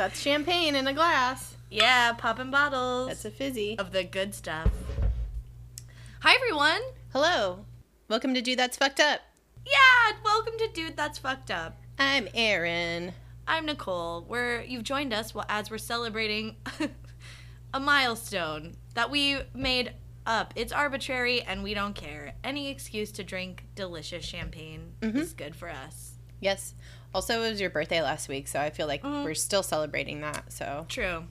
That's champagne in a glass. Yeah, popping bottles That's a fizzy. of the good stuff. Hi everyone. Hello. Welcome to Dude That's Fucked Up. Yeah, welcome to Dude That's Fucked Up. I'm Erin. I'm Nicole. We're you've joined us while- as we're celebrating a milestone that we made up. It's arbitrary and we don't care. Any excuse to drink delicious champagne mm-hmm. is good for us. Yes. Also, it was your birthday last week, so I feel like Mhm. we're still celebrating that. So True.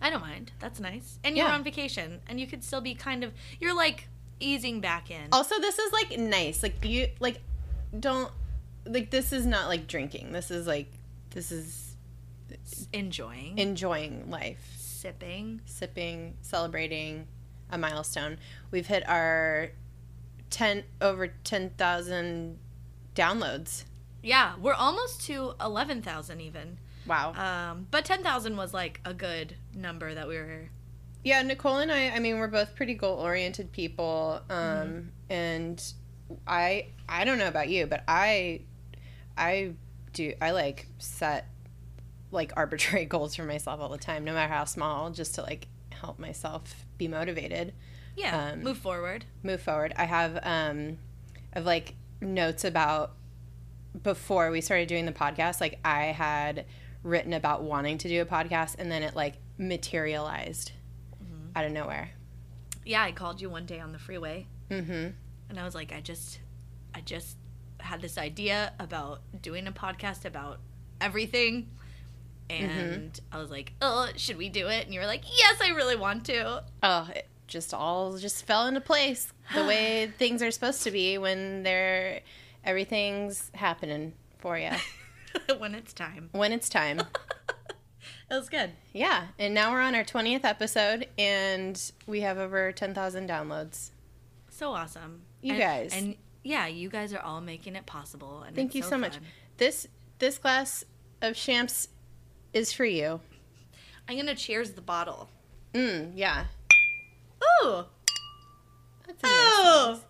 I don't mind. That's nice. And you're Yeah. on vacation and you could still be kind of you're like easing back in. also, this is like nice. Like you like don't like this is not like drinking. This is like this is enjoying, enjoying life, sipping. sipping, celebrating a milestone. We've hit our ten over ten thousand downloads. Yeah, we're almost to 11,000 even. Wow. Um, but 10,000 was like a good number that we were Yeah, Nicole and I. I mean, we're both pretty goal oriented people, um, and I. I don't know about you, but I, I do. I like set like arbitrary goals for myself all the time, no matter how small, just to like help myself be motivated, yeah, Um, move forward. move forward. I have um, of like notes about before we started doing the podcast. Like I had written about wanting to do a podcast, and then it like materialized mm-hmm. out of nowhere. Yeah, I called you one day on the freeway Mm-hmm. and I was like I just I just had this idea about doing a podcast about everything and mm-hmm. I was like, "Oh, should we do it?" And you were like, "Yes, I really want to." Oh, it just all just fell into place the way things are supposed to be when they're everything's happening for you when it's time. when it's time. It was good. Yeah, and now we're on our 20th episode and we have over 10,000 downloads. So awesome. You And- guys. And yeah, you guys are all making it possible. And Thank you so much. This this glass of champs is for you. I'm gonna cheers the bottle. Mm, yeah. Ooh. That's nice Oh. size.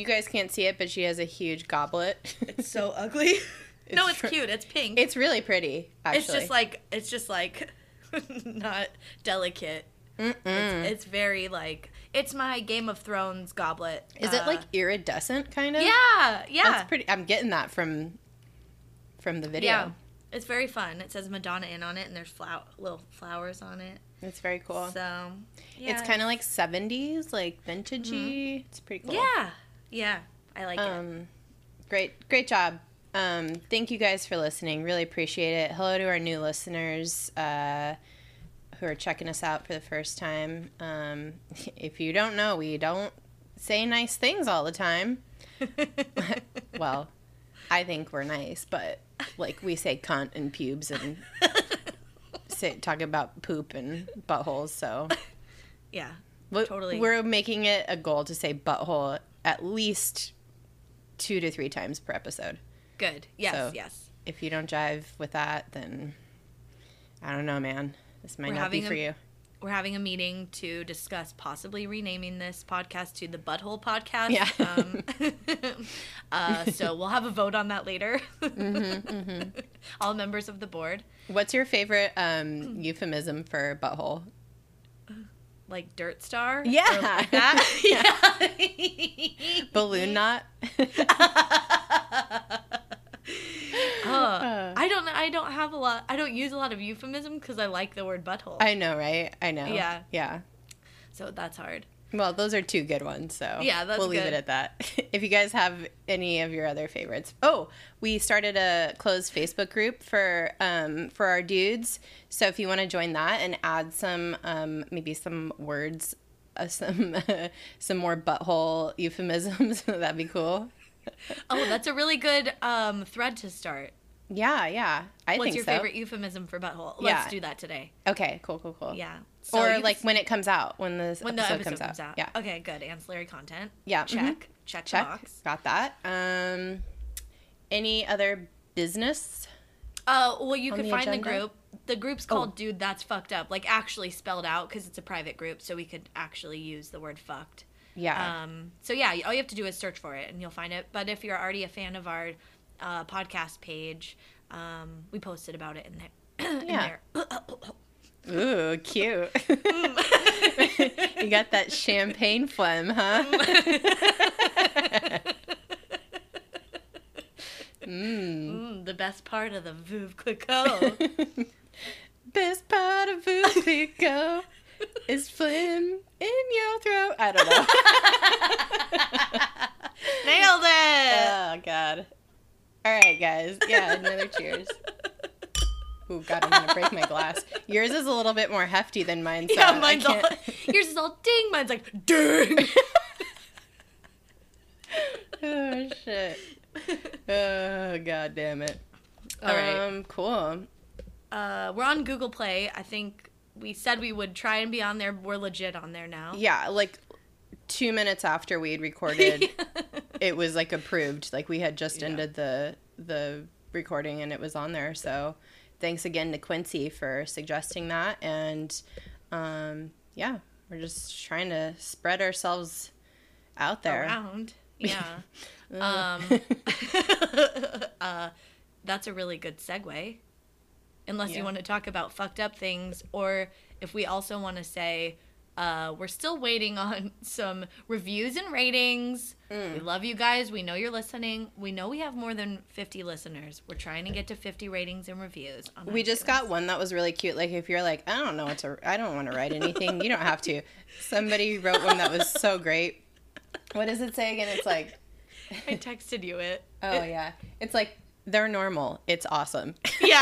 You guys can't see it, but she has a huge goblet. It's so ugly. no, It's it's fr- cute. It's pink. it's really pretty, actually. it's just like it's just like not delicate. It's, it's very like it's my Game of Thrones goblet. Is it Uh, like iridescent kind of? Yeah, yeah. That's pretty. I'm getting that from from the video. Yeah. It's very fun. It says Madonna in on it and there's flower little flowers on it. It's very cool. So, yeah. Mm-hmm. It's kind of like 70s, like vintagey. It's pretty cool. Yeah. Yeah. I like it. Um, great, great job. Um, thank you guys for listening. Really appreciate it. Hello to our new listeners uh, who are checking us out for the first time. Um, if you don't know, we don't say nice things all the time. well, I think we're nice, but like we say cunt and pubes and say, talk about poop and buttholes. So yeah. Totally. we're making it a goal to say butthole at least two to three times per episode. Good. Yes, So- yes. If you don't jive with that, then I don't know, man. This might We're not be for a- you. We're having a meeting to discuss possibly renaming this podcast to the Butthole Podcast. Yeah. Um, uh, so we'll have a vote on that later. Mm-hmm, All members of the board, What's your favorite um, euphemism for butthole? Like Dirt Star. Yeah. like that. yeah. Balloon knot? Uh, I don't. know. I don't have a lot. I don't use a lot of euphemism because I like the word butthole. I know, right? I know. Yeah. Yeah. so that's hard. Well, those are two good ones, so Yeah, we'll leave good. it at that. if you guys have any of your other favorites, oh, we started a closed Facebook group for um, for our dudes. So if you want to join that and add some um, maybe some words, uh, some some more butthole euphemisms, that'd be cool. Oh, that's a really good um, thread to start. Yeah, yeah, I What's your so. favorite euphemism for butthole? Let's Yeah. do that today. Okay, cool, cool, cool. Yeah. So or like when it comes out, when this when the episode, episode comes, out. Yeah, Okay, good. Ancillary content. yeah. Check. mhm. Check. Check. box. Got that. Um, any other business? Uh, well, you could the find the agenda? Oh. group. The group's called "Dude, That's Fucked Up," like actually spelled out because it's a private group, so we could actually use the word "fucked." Yeah. Um, so yeah, all you have to do is search for it, and you'll find it. But if you're already a fan of our uh, podcast page. Um, we posted about it in there. in Yeah. there. Ooh, cute. you got that champagne phlegm, huh? mm. Mm, the best part of the Veuve Clicquot. Best part of Vupico is phlegm in your throat. I don't know. Nailed it. oh God. All right, guys. Yeah, another cheers. Oh God, I'm gonna break my glass. Yours is a little bit more hefty than mine. So yeah, mine's all yours is all ding. Mine's like ding. oh shit. Oh god damn it. All right. Um, cool. Uh, we're on Google Play. I think we said we would try and be on there. We're legit on there now. Yeah, like two minutes after we had recorded, it was like approved. Like we had just Yeah. ended the the recording and it was on there. So thanks again to Quincy for suggesting that. And um, yeah, we're just trying to spread ourselves out there. Around. Yeah. um, uh, that's a really good segue. Unless Yeah. you want to talk about fucked up things, or if we also want to say uh, we're still waiting on some reviews and ratings. Mm. We love you guys. We know you're listening. We know we have more than 50 listeners. We're trying to get to 50 ratings and reviews. On We just got one that was really cute. Like if you're like, I don't know what to, I don't want to write anything. You don't have to. Somebody wrote one that was so great. What does it say again? It's like, I texted you it. oh yeah, it's like they're normal. It's awesome. Yeah.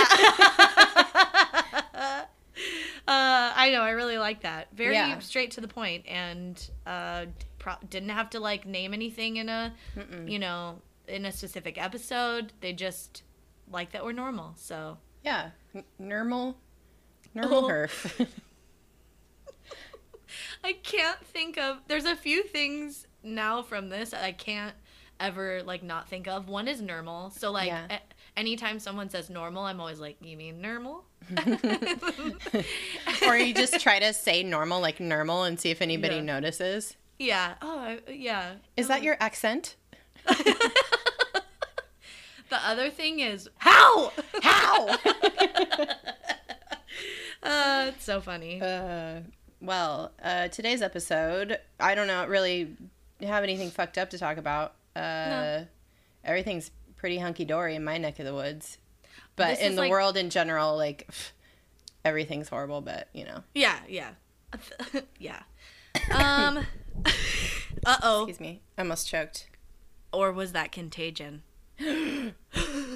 I know. I really like that. Very Yeah. straight to the point, and uh, pro- didn't have to like name anything in a, you know, in a specific episode. They just like that we're normal. So Yeah, N- normal, normal Oh. herf. I can't think of. There's a few things now from this I can't ever like not think of. One is normal. So like. Yeah. a- Anytime someone says normal, I'm always like, "You mean normal?" or you just try to say normal, like normal, and see if anybody Yeah. notices. Yeah. Oh, I- yeah. Is that your accent? The other thing is how? How? Uh, it's so funny. uh, well, uh, today's episode, I don't know, really have anything fucked up to talk about. Uh, No. Everything's pretty hunky dory in my neck of the woods. But This in the like- world in general, like, everything's horrible, but, you know. Yeah, yeah, yeah. Um. uh oh. Excuse me. I almost choked. Or was that contagion?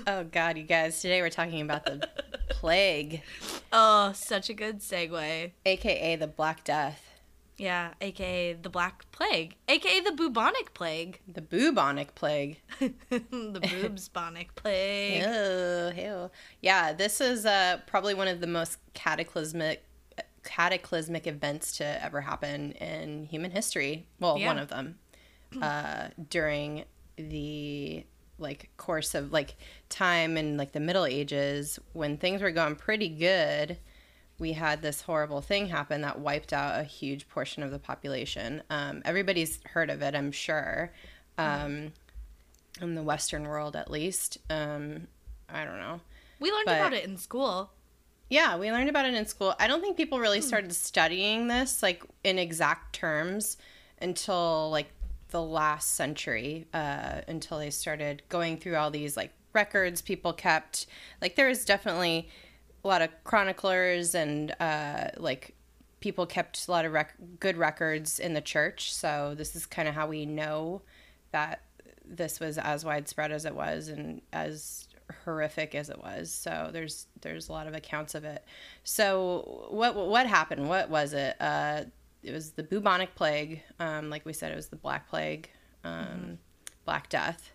Oh, God, you guys. Today we're talking about the plague, Oh, such a good segue. aka the Black Death, Yeah, aka the Black Plague, aka the bubonic plague, the bubonic plague. the boobsbonic plague. Ew. Yeah, this is uh, probably one of the most cataclysmic cataclysmic events to ever happen in human history. Well, Yeah. one of them uh, during the like course of like time in like the Middle Ages when things were going pretty good. We had this horrible thing happen that wiped out a huge portion of the population. Um, everybody's heard of it, I'm sure. Um, in the Western world, at least. Um, I don't know. We learned But- about it in school. Yeah, we learned about it in school. I don't think people really started studying this like in exact terms until like the last century, uh, until they started going through all these like records people kept. Like there was definitely a lot of chroniclers and uh, like people kept a lot of rec- good records in the church. So this is kind of how we know that this was as widespread as it was and as horrific as it was. So there's there's a lot of accounts of it. So what what happened? What was it? Uh, it was the bubonic plague. Um, like we said, it was the black plague, um, Black Death.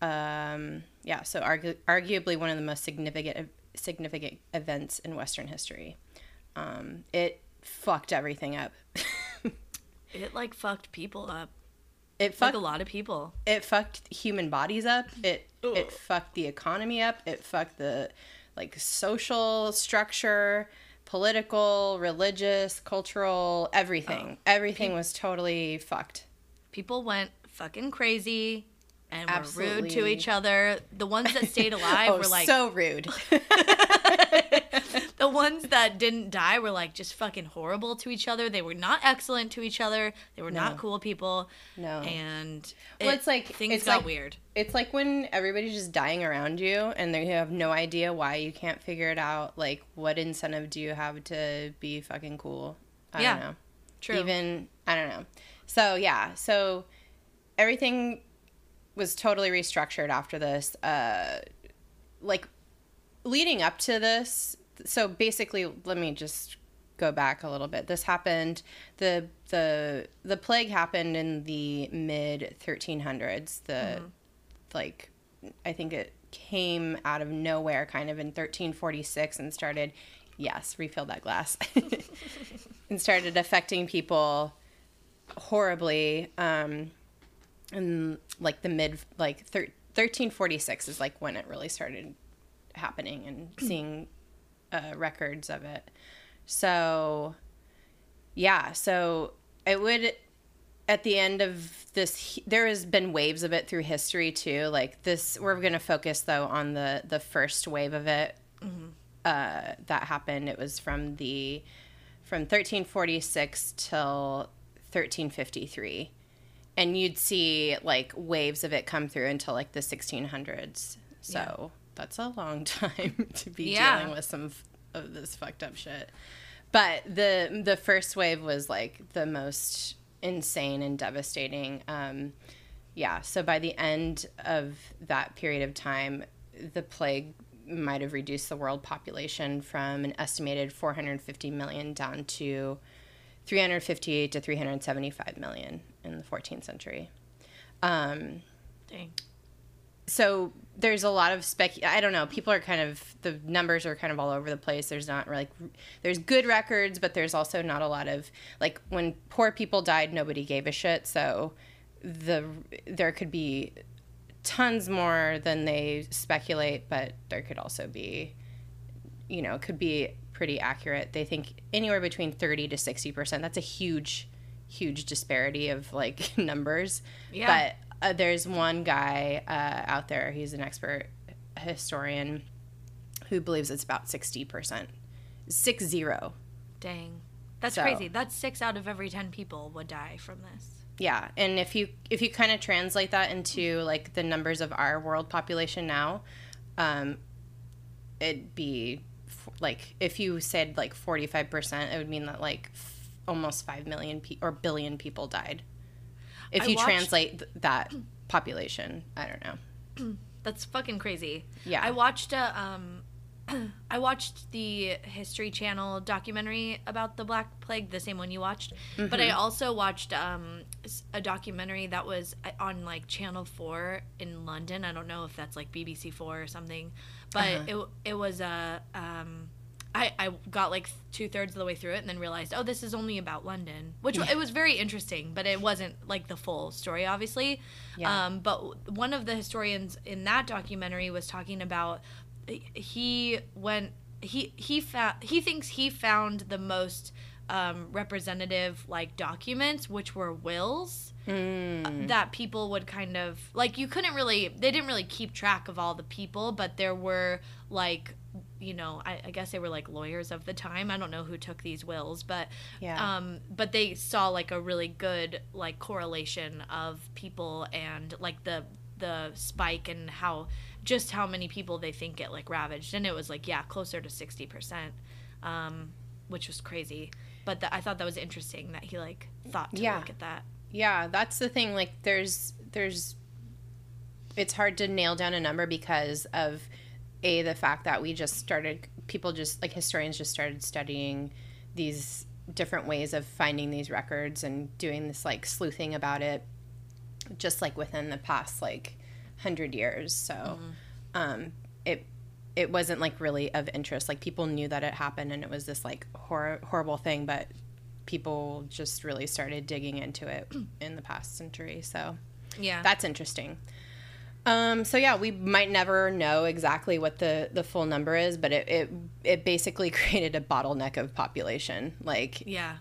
Um, yeah, so argu- arguably one of the most significant significant events in Western history. Um, it fucked everything up. It like fucked people up. it Like fucked a lot of people. it fucked human bodies up. It it fucked the economy up. It fucked the like social structure, political, religious, cultural, everything. Everything was totally fucked. People went fucking crazy. And were rude to each other. The ones that stayed alive oh, were like so rude. the ones that didn't die were like just fucking horrible to each other. They were not excellent to each other. They were No. not cool people. No. And Well, it- it's like- things it's got like- weird. It's like when everybody's just dying around you and they have no idea why you can't figure it out. Like, what incentive do you have to be fucking cool? I Yeah, don't know. True. Even, I don't know. So, yeah. So, everything was totally restructured after this. Uh, like, leading up to this, so basically, let me just go back a little bit. This happened the the the plague happened in the mid 1300s. The like I think it came out of nowhere kind of in 1346 and started yes, refill that glass. and started affecting people horribly um in like the mid like thir- 1346 is like when it really started happening and seeing uh, records of it. So, yeah, so it would at the end of this there has been waves of it through history too. Like this we're going to focus though on the the first wave of it uh, that happened. It was from the from 1346 till 1353 and you'd see like waves of it come through until like the 1600s. So that's a long time to be Yeah. dealing with some f- of this fucked up shit. But the the first wave was like the most insane and devastating. Um, yeah, so by the end of that period of time, the plague might have reduced the world population from an estimated 450 million down to 358 to 375 million in the 14th century. Um, Dang. so there's a lot of spec i don't know people are kind of the numbers are kind of all over the place there's not like there's good records but there's also not a lot of like when poor people died nobody gave a shit so the there could be tons more than they speculate but there could also be you know could be pretty accurate they think anywhere between 30 to 60 percent that's a huge huge disparity of like numbers Yeah. but uh, there's one guy uh, out there he's an expert historian who believes it's about 60% six zero Dang. That's So- crazy. That's six out of every ten people would die from this. yeah and if you if you kind of translate that into like the numbers of our world population now um it'd be f- like if you said like 45% it would mean that like almost 5 million pe- or billion people died if I you watched- translate th- that population i don't know That's fucking crazy. Yeah. I watched a um I watched the History Channel documentary about the Black Plague, the same one you watched. But Mm-hmm. I also watched um a documentary that was uh, on like Channel 4 in London. I don't know if that's like BBC 4 or something. But Uh-huh. it it was a um I, I got like two thirds of the way through it and then realized, oh, this is only about London, which it was very interesting, but it wasn't like the full story, obviously. Yeah. Um, but one of the historians in that documentary was talking about he went he he found he thinks he found the most um, representative like documents, which were wills Mm. that people would kind of like you couldn't really they didn't really keep track of all the people but there were like you know I, I guess they were like lawyers of the time i don't know who took these wills but Yeah. um but they saw like a really good like correlation of people and like the the spike and how just how many people they think get like ravaged and it was like yeah closer to 60% um which was crazy but the, i thought that was interesting that he like thought to Yeah. look at that Yeah, that's the thing. Like, there's, there's, it's hard to nail down a number because of a the fact that we just started, people just like historians just started studying these different ways of finding these records and doing this like sleuthing about it, just like within the past like hundred years. So, um, it it wasn't like really of interest. Like people knew that it happened and it was this like hor- horrible thing, but people just really started digging into it in the past century. So yeah that's interesting. Um, so yeah, we might never know exactly what the, the full number is, but it, it it basically created a bottleneck of population. Like yeah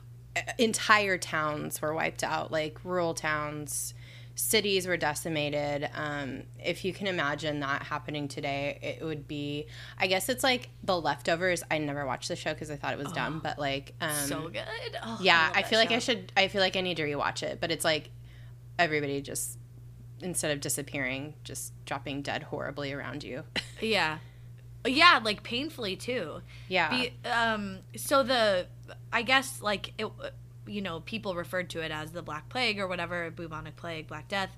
entire towns were wiped out, like rural towns, cities were decimated. Um, if you can imagine that happening today, it would be. I guess it's like the leftovers. I never watched the show because I thought it was dumb, but like, um, so good. Oh, yeah, love I, feel like I should. I feel like I need to rewatch it, but it's like everybody just instead of disappearing, just dropping dead horribly around you. Yeah. Yeah, like painfully too. yeah, Be, um so the I guess like it you know, people referred to it as the black plague or whatever, bubonic plague, black death.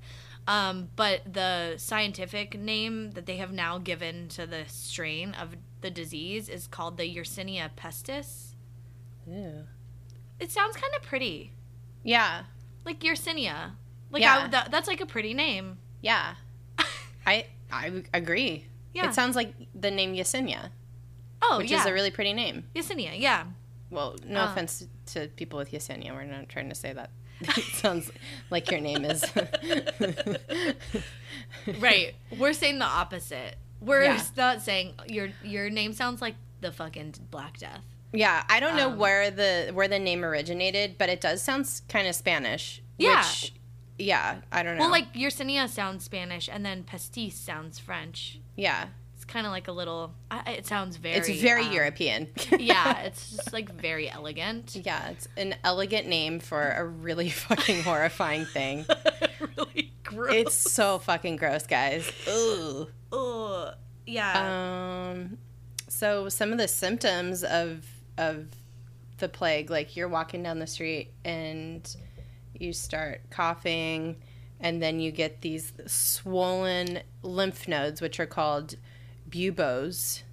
Um but the scientific name that they have now given to the strain of the disease is called the Yersinia pestis. Ew. It sounds kind of pretty. yeah, Like Yersinia. Like Yeah. I, that, that's like a pretty name. yeah. I I agree. Yeah. It sounds like the name Yesenia, oh, which yeah. is a really pretty name. Yersinia, yeah. Well, no Uh. offense to people with Yesenia. We're not trying to say that. it sounds like your name is. Right. We're saying the opposite. We're Yeah. not saying your your name sounds like the fucking Black Death. Yeah, I don't know Um, where the where the name originated, but it does sound kind of Spanish. Yeah. Which, yeah, I don't know. Well, like Yersinia sounds Spanish, and then pastis sounds French. yeah, It's kind of like a little. It sounds very. it's very um, European. yeah, it's just like very elegant. yeah, it's an elegant name for a really fucking horrifying thing. really gross. It's so fucking gross, guys. Ooh. Ugh. yeah. Um, so some of the symptoms of of the plague, like you're walking down the street and you start coughing, and then you get these swollen lymph nodes, which are called buboes,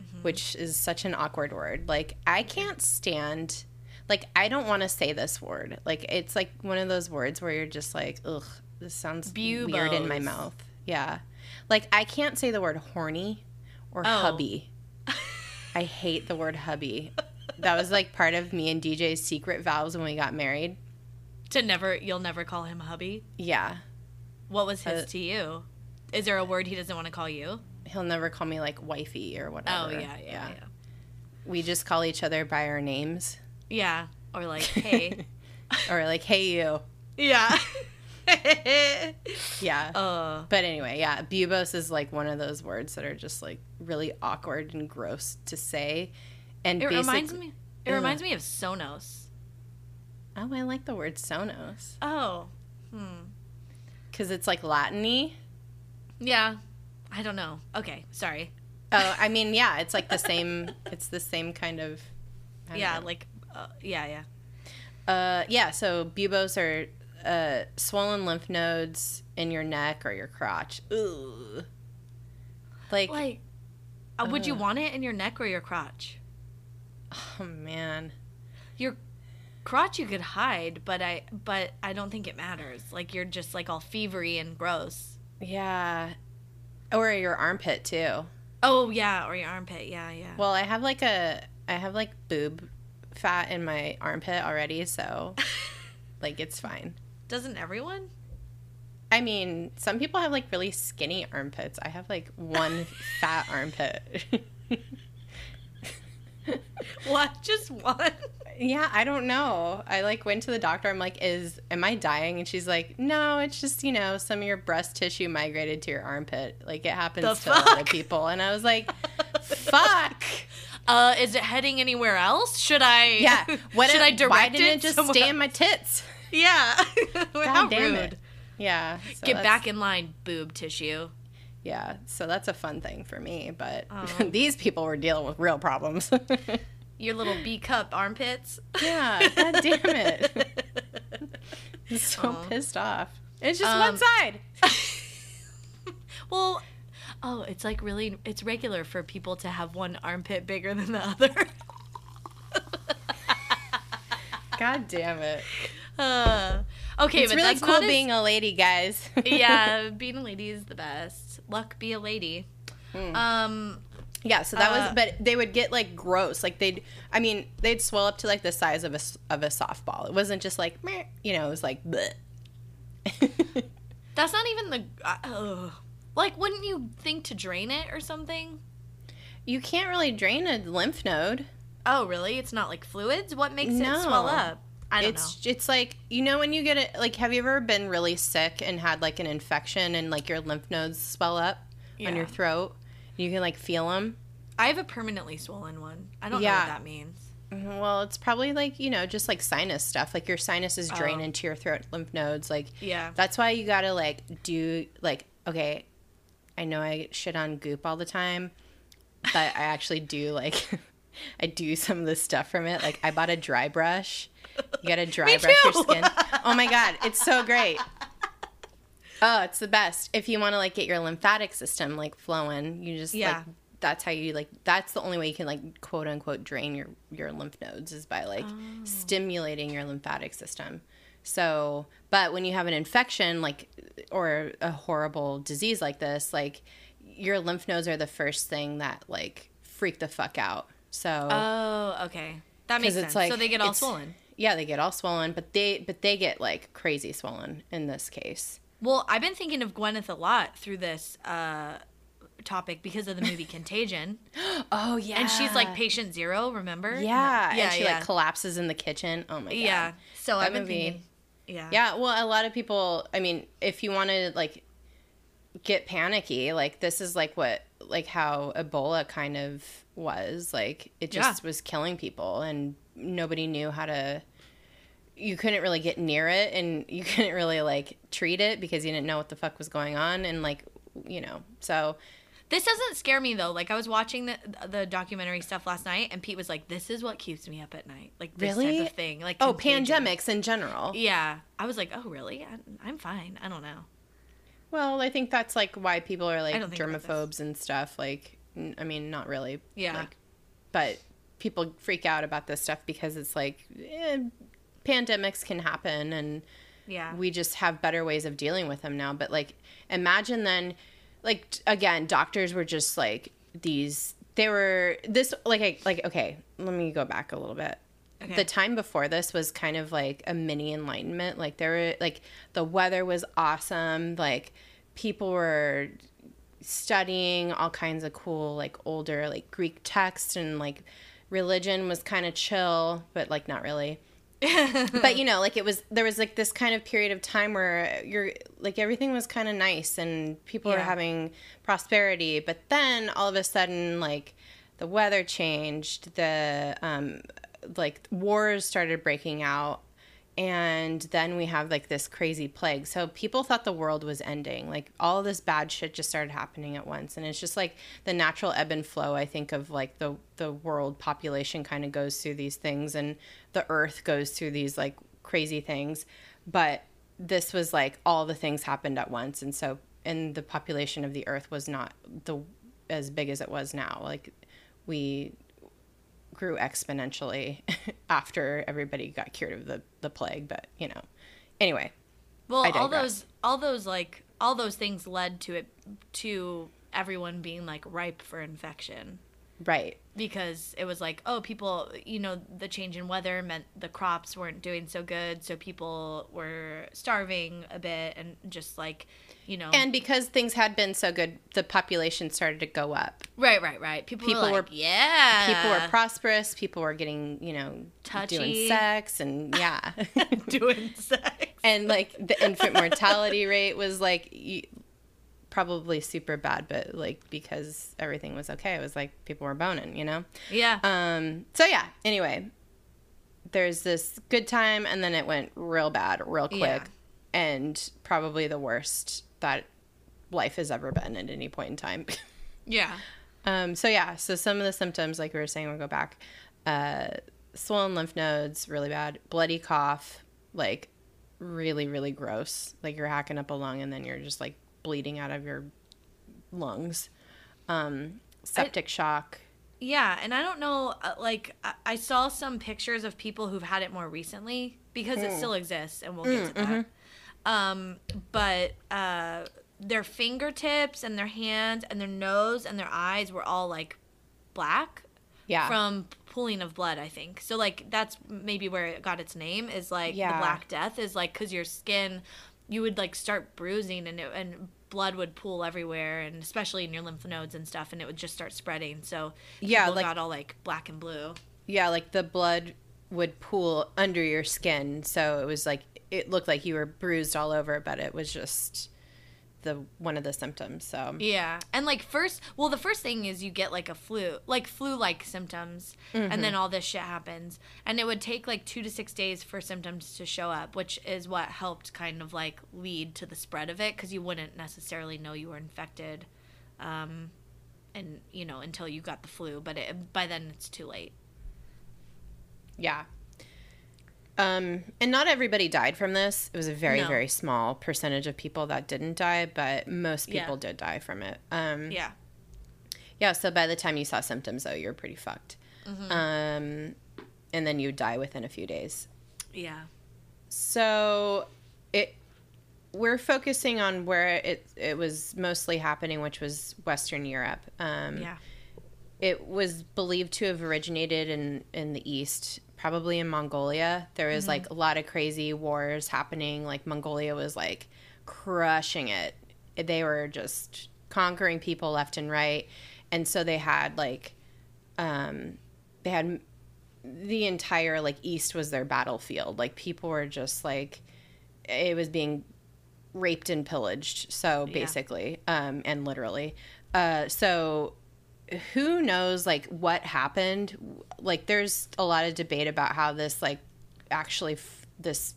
mm-hmm. which is such an awkward word. Like I can't stand. Like I don't want to say this word. Like it's like one of those words where you're just like, ugh, this sounds weird in my mouth. Yeah. Like I can't say the word horny or Oh. hubby. I hate the word hubby. That was like part of me and DJ's secret vows when we got married. To never, you'll never call him hubby. Yeah. What was his Uh, to you? Is there a word he doesn't want to call you? He'll never call me like wifey or whatever. Oh yeah, yeah, yeah. We just call each other by our names. Yeah. Or like, hey. or like, hey you. yeah. Yeah. uh, But anyway, yeah, buboes is like one of those words that are just like really awkward and gross to say. And it reminds me. It Ugh. reminds me of Sonos. Oh, I like the word sonos Oh. Hmm. because it's like Latin-y. Yeah. I don't know. Okay. Sorry. Oh, I mean, yeah, it's like the same. It's the same kind of. Yeah. know. Like. Uh, yeah. Yeah. Uh, yeah. So buboes are uh, swollen lymph nodes in your neck or your crotch. Ooh. Like, Like. Uh, would you want it in your neck or your crotch? oh man. Your crotch you could hide, but I but I don't think it matters. Like you're just like all fevery and gross. Yeah. Or your armpit too. Oh yeah, or your armpit. Yeah, yeah. Well, I have like a I have like boob fat in my armpit already, so like it's fine. Doesn't everyone? I mean, some people have like really skinny armpits. I have like one fat armpit. What? Just one? Yeah, I don't know. I like went to the doctor. I'm like, "Is am I dying?" And she's like, "No, it's just, you know, some of your breast tissue migrated to your armpit. Like it happens The to a lot of people." And I was like, "Fuck." Uh, is it heading anywhere else? Should I? Yeah. What should I direct why didn't it, just somewhere stay in my tits? Yeah. How damn rude. it. Yeah. so Get back in line, boob tissue. Yeah, so that's a fun thing for me, but Oh. these people were dealing with real problems. Your little B cup armpits. yeah, god damn it. I'm so pissed off. It's just Um, one side. well, oh, it's like really, it's regular for people to have one armpit bigger than the other. God damn it. Uh, okay, it's but really that's cool not as- being a lady, guys. yeah, being a lady is the best. Luck be a lady. Mm. Um, yeah, so that Uh, was but they would get like gross. Like they'd I mean, they'd swell up to like the size of a of a softball. It wasn't just like meh, you know, it was like that's not even the. Uh, like, wouldn't you think to drain it or something? you can't really drain a lymph node. Oh, really? It's not like fluids. What makes No. it swell up? I don't know. it's it's like you know when you get it like have you ever been really sick and had like an infection and like your lymph nodes swell up on your throat you can like feel them I have a permanently swollen one. I don't know what that means. Mm-hmm. well it's probably like you know just like sinus stuff. Like your sinuses drain Oh. into your throat lymph nodes. Like Yeah. that's why you gotta like do like okay i know i shit on goop all the time but i actually do like i do some of the stuff from it. Like i bought a dry brush. You gotta dry Me brush your skin. Oh my god it's so great oh it's the best if you want to like get your lymphatic system like flowing you just Yeah. like that's how you like that's the only way you can like quote unquote drain your your lymph nodes is by like Oh. stimulating your lymphatic system so but when you have an infection like or a horrible disease like this like your lymph nodes are the first thing that like freak the fuck out so Oh, okay. That makes sense. like- so they get all swollen. yeah they get all swollen but they but they get like crazy swollen in this case Well, I've been thinking of Gwyneth a lot through this uh, topic because of the movie Contagion, oh yeah and she's like patient zero. Remember? yeah yeah, and she yeah. like collapses in the kitchen oh my god yeah. So That I've been movie- thinking. Yeah. Yeah, well, a lot of people. I mean, if you want to like get panicky, like this is like what like how Ebola kind of was. Like it just Yeah. was killing people, and nobody knew how to. You couldn't really get near it, and you couldn't really like treat it because you didn't know what the fuck was going on, and like you know, so This doesn't scare me though. Like I was watching the the documentary stuff last night, and Pete was like, "This is what keeps me up at night." Like this Really? type of thing. Like oh, contagion. pandemics in general. Yeah, I was like, "Oh, really? I, I'm fine. I don't know." Well, I think that's like why people are like don't think about germaphobes and stuff. Like, I mean, not really. Yeah. Like, but people freak out about this stuff because it's like eh, pandemics can happen and Yeah. we just have better ways of dealing with them now. But like, imagine then, like again, doctors were just like these. They were this like I- like okay. Let me go back a little bit. Okay. The time before this was kind of like a mini enlightenment. Like there were like the weather was awesome. Like people were studying all kinds of cool like older like Greek texts and like religion was kind of chill, but like not really but you know like it was there was like this kind of period of time where you're like everything was kind of nice and people were having prosperity. But then all of a sudden like the weather changed the um like wars started breaking out and then we have like this crazy plague. So people thought the world was ending. Like all this bad shit just started happening at once. And it's just like the natural ebb and flow i think of like the the world population kind of goes through these things and the earth goes through these like crazy things. But this was like all the things happened at once. And so and the population of the earth was not the as big as it was now. Like we grew exponentially after everybody got cured of the, the plague but you know. Anyway Well, all those all those like all those things led to it to everyone being like ripe for infection. Right. Because it was like, oh, people, you know, the change in weather meant the crops weren't doing so good, so people were starving a bit and just like, you know, and because things had been so good the population started to go up right, right, right. People, People were like, yeah, people were prosperous people were getting you know Touchy. doing sex and yeah doing sex. and like the infant mortality rate was like probably super bad but like because everything was okay it was like people were boning you know Yeah, Um, so yeah, anyway, there's this good time and then it went real bad real quick Yeah. And probably the worst that life has ever been at any point in time. yeah, um, so yeah, so some of the symptoms, like we were saying, we'll go back. Uh, swollen lymph nodes, really bad. Bloody cough, like really, really gross. Like you're hacking up a lung and then you're just like bleeding out of your lungs. Um, septic shock. yeah. And I don't know, uh, like, I, I saw some pictures of people who've had it more recently because it still exists, and we'll get to that. Um, but uh, their fingertips and their hands and their nose and their eyes were all like black Yeah. from pooling of blood. I think so. Like that's maybe where it got its name. Is like Yeah. the Black Death is like because your skin, you would like start bruising and it, and blood would pool everywhere and especially in your lymph nodes and stuff and it would just start spreading. So Yeah, like- got all like black and blue. yeah, like the blood would pool under your skin. So it was like it looked like you were bruised all over, but it was just the one of the symptoms. So Yeah. And like first, well, the first thing is you get like a flu, like flu like symptoms, and then all this shit happens. And it would take like two to six days for symptoms to show up, which is what helped kind of like lead to the spread of it because you wouldn't necessarily know you were infected. Um, and you know until you got the flu but it, by then it's too late yeah. Um, and not everybody died from this. It was a very, No. very small percentage of people that didn't die, but most Yeah. people did die from it. Um, yeah Yeah, so by the time you saw symptoms, though, you're pretty fucked. Mm-hmm. Um, and then you die within a few days. yeah So it we're focusing on where it it was mostly happening, which was Western Europe. Um, yeah It was believed to have originated in in the east, probably in Mongolia. There was like a lot of crazy wars happening. Like Mongolia was like crushing it. They were just conquering people left and right, and so they had like, um, they had the entire like east was their battlefield. Like people were just like, it was being raped and pillaged. So Yeah. basically, um, and literally, uh, so who knows like what happened? Like there's a lot of debate about how this like actually f- this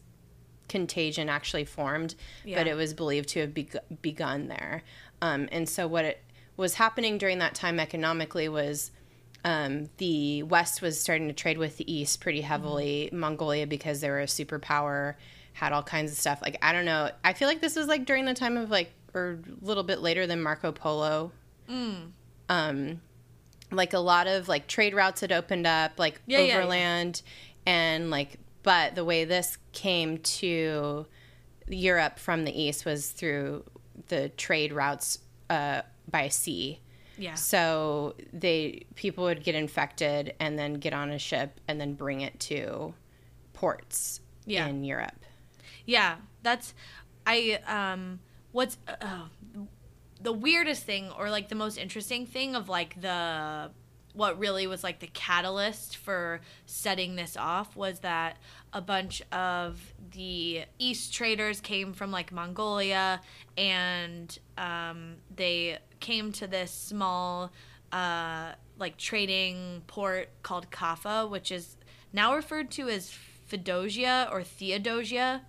contagion actually formed Yeah. but it was believed to have beg- begun there. Um, and so what it was happening during that time economically was um, the west was starting to trade with the east pretty heavily. Mongolia because they were a superpower had all kinds of stuff. Like i don't know i feel like this was like during the time of like or a little bit later than marco polo um like a lot of like trade routes had opened up like Yeah, yeah, yeah. overland and like but the way this came to Europe from the east was through the trade routes uh, by sea. yeah So they people would get infected and then get on a ship and then bring it to ports Yeah. in Europe. Yeah, that's I um what's uh, the weirdest thing or like the most interesting thing of like the what really was like the catalyst for setting this off was that a bunch of the east traders came from like Mongolia and um, they came to this small uh, like trading port called Kaffa, which is now referred to as Feodosia or Theodosia.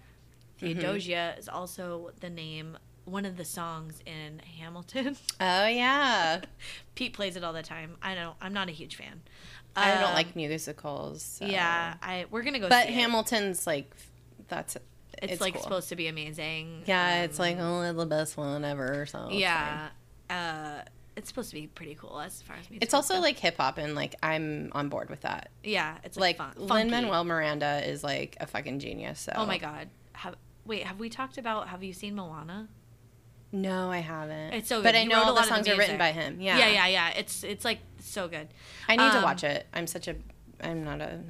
Theodosia is also the name, one of the songs in Hamilton. Oh yeah. Pete plays it all the time. I don't. I'm not a huge fan. I don't Um, like musicals. so- Yeah, I we're gonna go. But see it. Hamilton's like that's it's, like cool. supposed to be amazing. Yeah, Um, it's like only the best one ever. So it's yeah. Uh, it's supposed to be pretty cool as far as music. It's also like hip hop, and like I'm on board with that. yeah, it's like, Like fun, Lin. Manuel Miranda is like a fucking genius. So Oh my god. Have wait, have we talked about? Have you seen Moana? No, I haven't. It's so good. But I know a all lot the of the songs are written by him. Yeah, Yeah, yeah, yeah. It's it's like so good. I need to Um, watch it. I'm such a. I'm not a.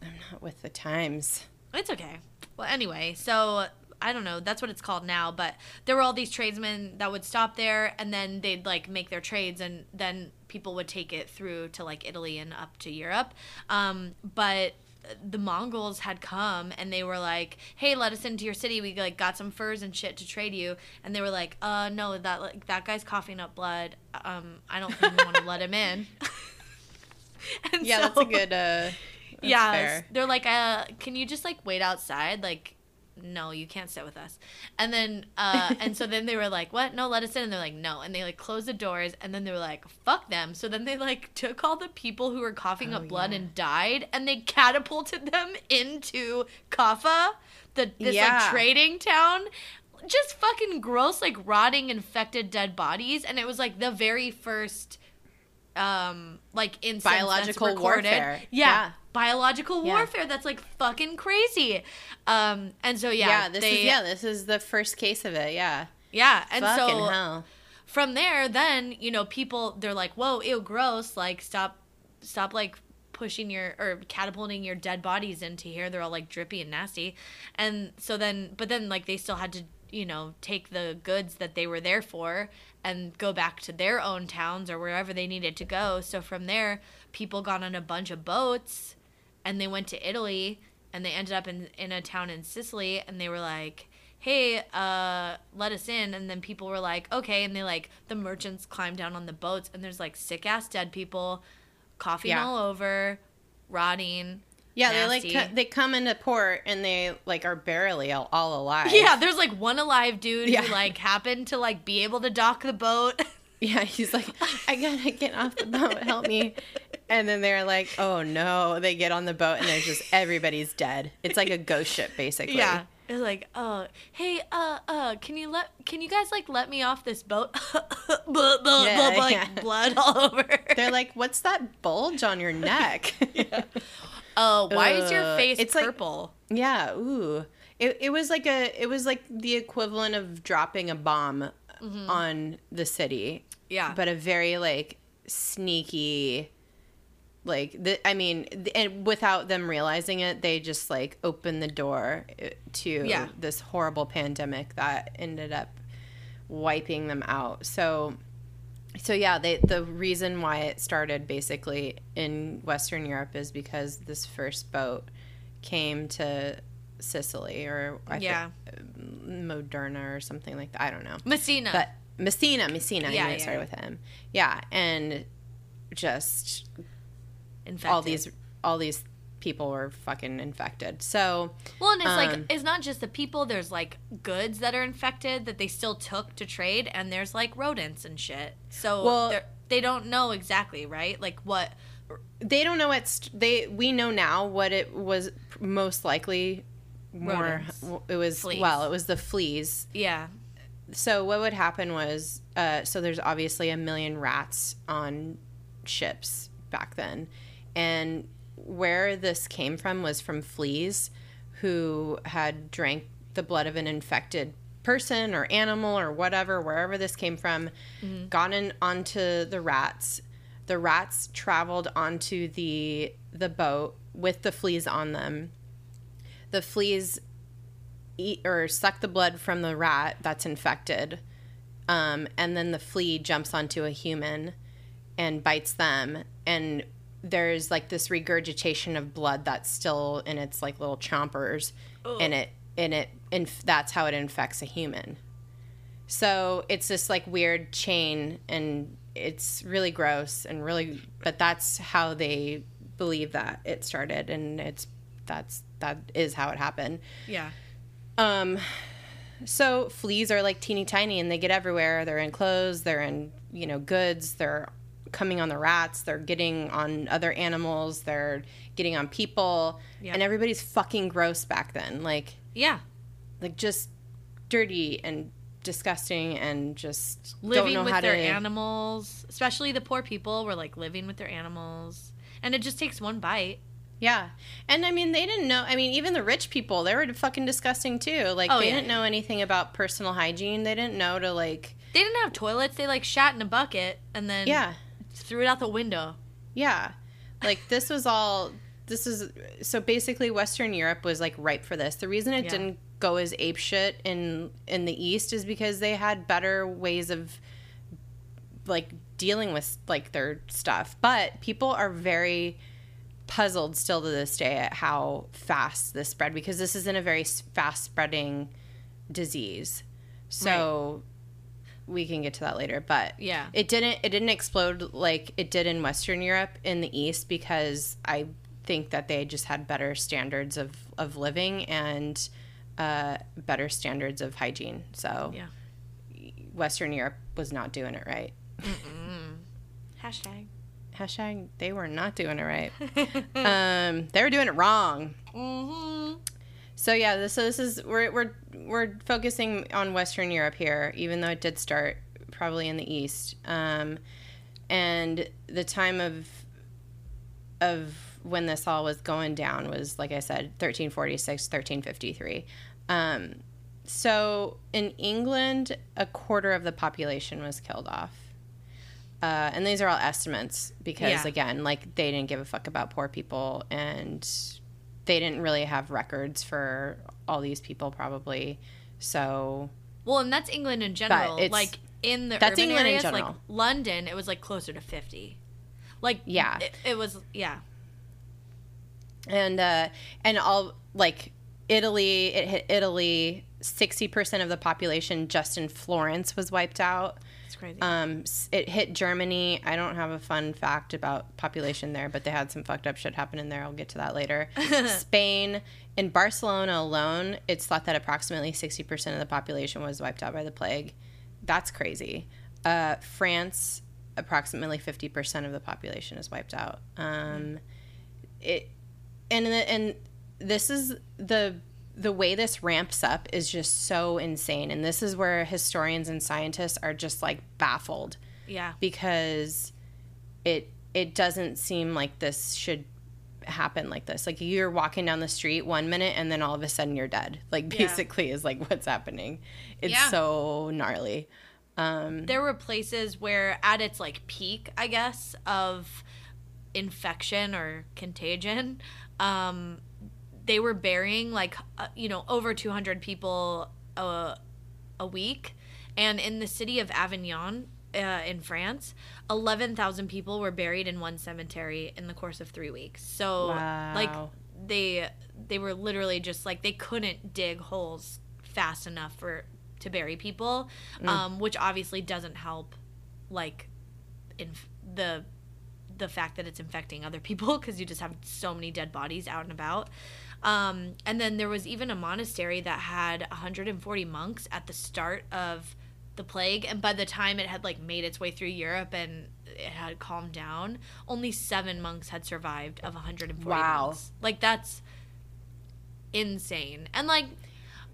I'm not with the times. It's okay. Well, anyway, so I don't know. That's what it's called now. But there were all these tradesmen that would stop there, and then they'd like make their trades, and then people would take it through to like Italy and up to Europe. Um, but the Mongols had come and they were like, "Hey, let us into your city. We like got some furs and shit to trade you." And they were like, "Uh, no, that like that guy's coughing up blood. Um, I don't think we want to let him in." And Yeah, that's a good. uh that's yeah, fair. they're like, uh, can you just like wait outside? Like, no, you can't sit with us. And then, uh, and so then they were like, what? No, let us in. And they're like, no. And they like closed the doors. And then they were like, fuck them. So then they like took all the people who were coughing Oh, up blood yeah. and died, and they catapulted them into Kaffa, the this Yeah. like trading town. Just fucking gross, like rotting, infected, dead bodies. And it was like the very first um like instance Biological recorded. warfare. Yeah, Yeah. Biological Yeah. warfare. That's like fucking crazy. Um, and so yeah, Yeah, this they, is yeah, this is the first case of it. Yeah, yeah, and fucking so hell. from there, then you know people they're like, whoa, ew, gross. Like stop, stop, like pushing your or catapulting your dead bodies into here. They're all like drippy and nasty, and so then, but then like they still had to you know take the goods that they were there for and go back to their own towns or wherever they needed to go. So from there, people got on a bunch of boats and they went to Italy and they ended up in in a town in Sicily and they were like hey uh let us in and then people were like okay and they like the merchants climbed down on the boats and there's like sick ass dead people coughing Yeah. all over rotting Yeah, they like they come into port and they like are barely all, all alive. yeah there's like one alive dude Yeah. who like happened to like be able to dock the boat Yeah, he's like, I gotta get off the boat, help me. And then they're like, oh no. They get on the boat and there's just everybody's dead. It's like a ghost ship, basically. Yeah. It's like, oh, hey, uh, uh, can you let, can you guys like let me off this boat? blah, blah, Yeah, blah, blah, like blood all over. They're like, what's that bulge on your neck? oh, why is your face it's like- purple? yeah, ooh. It, it was like a it was like the equivalent of dropping a bomb on the city. yeah, But a very like sneaky like the, I mean, th- and without them realizing it, they just like opened the door uh, to Yeah. this horrible pandemic that ended up wiping them out. So, so yeah, they the reason why it started basically in Western Europe is because this first boat came to Sicily or I Yeah. think Moderna or something like that. I don't know, Messina. but Messina, Messina, Yeah, yeah, yeah, started with him. Yeah, and just infected. all these all these people were fucking infected. So Well, and it's like um, it's not just the people. There's like goods that are infected that they still took to trade, and there's like rodents and shit. So Well- they don't know exactly, right? Like what? they don't know what's they we know now what it was most likely more Rodents. it was Fleas. well it was the fleas. Yeah, so what would happen was uh, so there's obviously a million rats on ships back then. And where this came from was from fleas who had drank the blood of an infected person or animal or whatever wherever this came from gotten onto the rats. The rats traveled onto the the boat with the fleas on them the fleas eat or suck the blood from the rat that's infected um, and then the flea jumps onto a human and bites them. And there's like this regurgitation of blood that's still in its like little chompers and it and it and that's how it infects a human. So it's this like weird chain and it's really gross and really but that's how they believe that it started and it's that's that is how it happened yeah, um, so fleas are like teeny tiny and they get everywhere. They're in clothes, they're in, you know, goods, they're coming on the rats, they're getting on other animals, they're getting on people. Yeah. And everybody's fucking gross back then. Like yeah. like just dirty and disgusting and just living don't know with how their to animals, especially the poor people, were like living with their animals, and it just takes one bite. Yeah. And I mean, they didn't know. I mean, even the rich people, they were fucking disgusting too. Like, Oh, they yeah, didn't know anything about personal hygiene. They didn't know to, like, They didn't have toilets; they like shat in a bucket and then yeah. threw it out the window. Yeah. Like this was all this is so basically Western Europe was like ripe for this. The reason it Yeah. didn't go as ape shit in in the East is because they had better ways of like dealing with like their stuff. But people are very puzzled still to this day at how fast this spread because this isn't a very fast spreading disease. So we can get to that later, but Yeah. it didn't it didn't explode like it did in Western Europe in the East because I think that they just had better standards of, of living and uh, better standards of hygiene. So Yeah. Western Europe was not doing it right. Hashtag. Hashtag they were not doing it right. um, they were doing it wrong. Mm-hmm. So yeah, this so this is we're we're we're focusing on Western Europe here, even though it did start probably in the East. Um, and the time of of when this all was going down was like I said, 1346, 1353. Um, so in England, a quarter of the population was killed off. Uh, and these are all estimates because Yeah. again, like they didn't give a fuck about poor people and they didn't really have records for all these people probably. So Well, and that's England in general. Like in the That's urban England in areas, like general. London, it was like closer to fifty. Like Yeah. it, it was yeah. and uh, and all like Italy, it hit Italy. Sixty percent of the population just in Florence was wiped out. Crazy. Um, it hit Germany. I don't have a fun fact about population there, but they had some fucked up shit happen in there. I'll get to that later. Spain, in Barcelona alone, it's thought that approximately 60% of the population was wiped out by the plague. That's crazy. Uh, France, approximately 50% of the population is wiped out. Um, it, and, and this is the the way this ramps up is just so insane and this is where historians and scientists are just like baffled yeah. because it it doesn't seem like this should happen like this like you're walking down the street one minute and then all of a sudden you're dead like Yeah. basically is like what's happening it's Yeah. so gnarly Um there were places where at its like peak i guess of infection or contagion um they were burying like uh, you know over 200 people a, a week. And in the city of avignon uh, in france 11000 people were buried in one cemetery in the course of three weeks. So like they they were literally just like they couldn't dig holes fast enough for to bury people um, which obviously doesn't help like in the the fact that it's infecting other people because you just have so many dead bodies out and about um, and then there was even a monastery that had 140 monks at the start of the plague. And by the time it had like made its way through europe and it had calmed down only seven monks had survived of 140 Wow. monks. Like that's insane. And like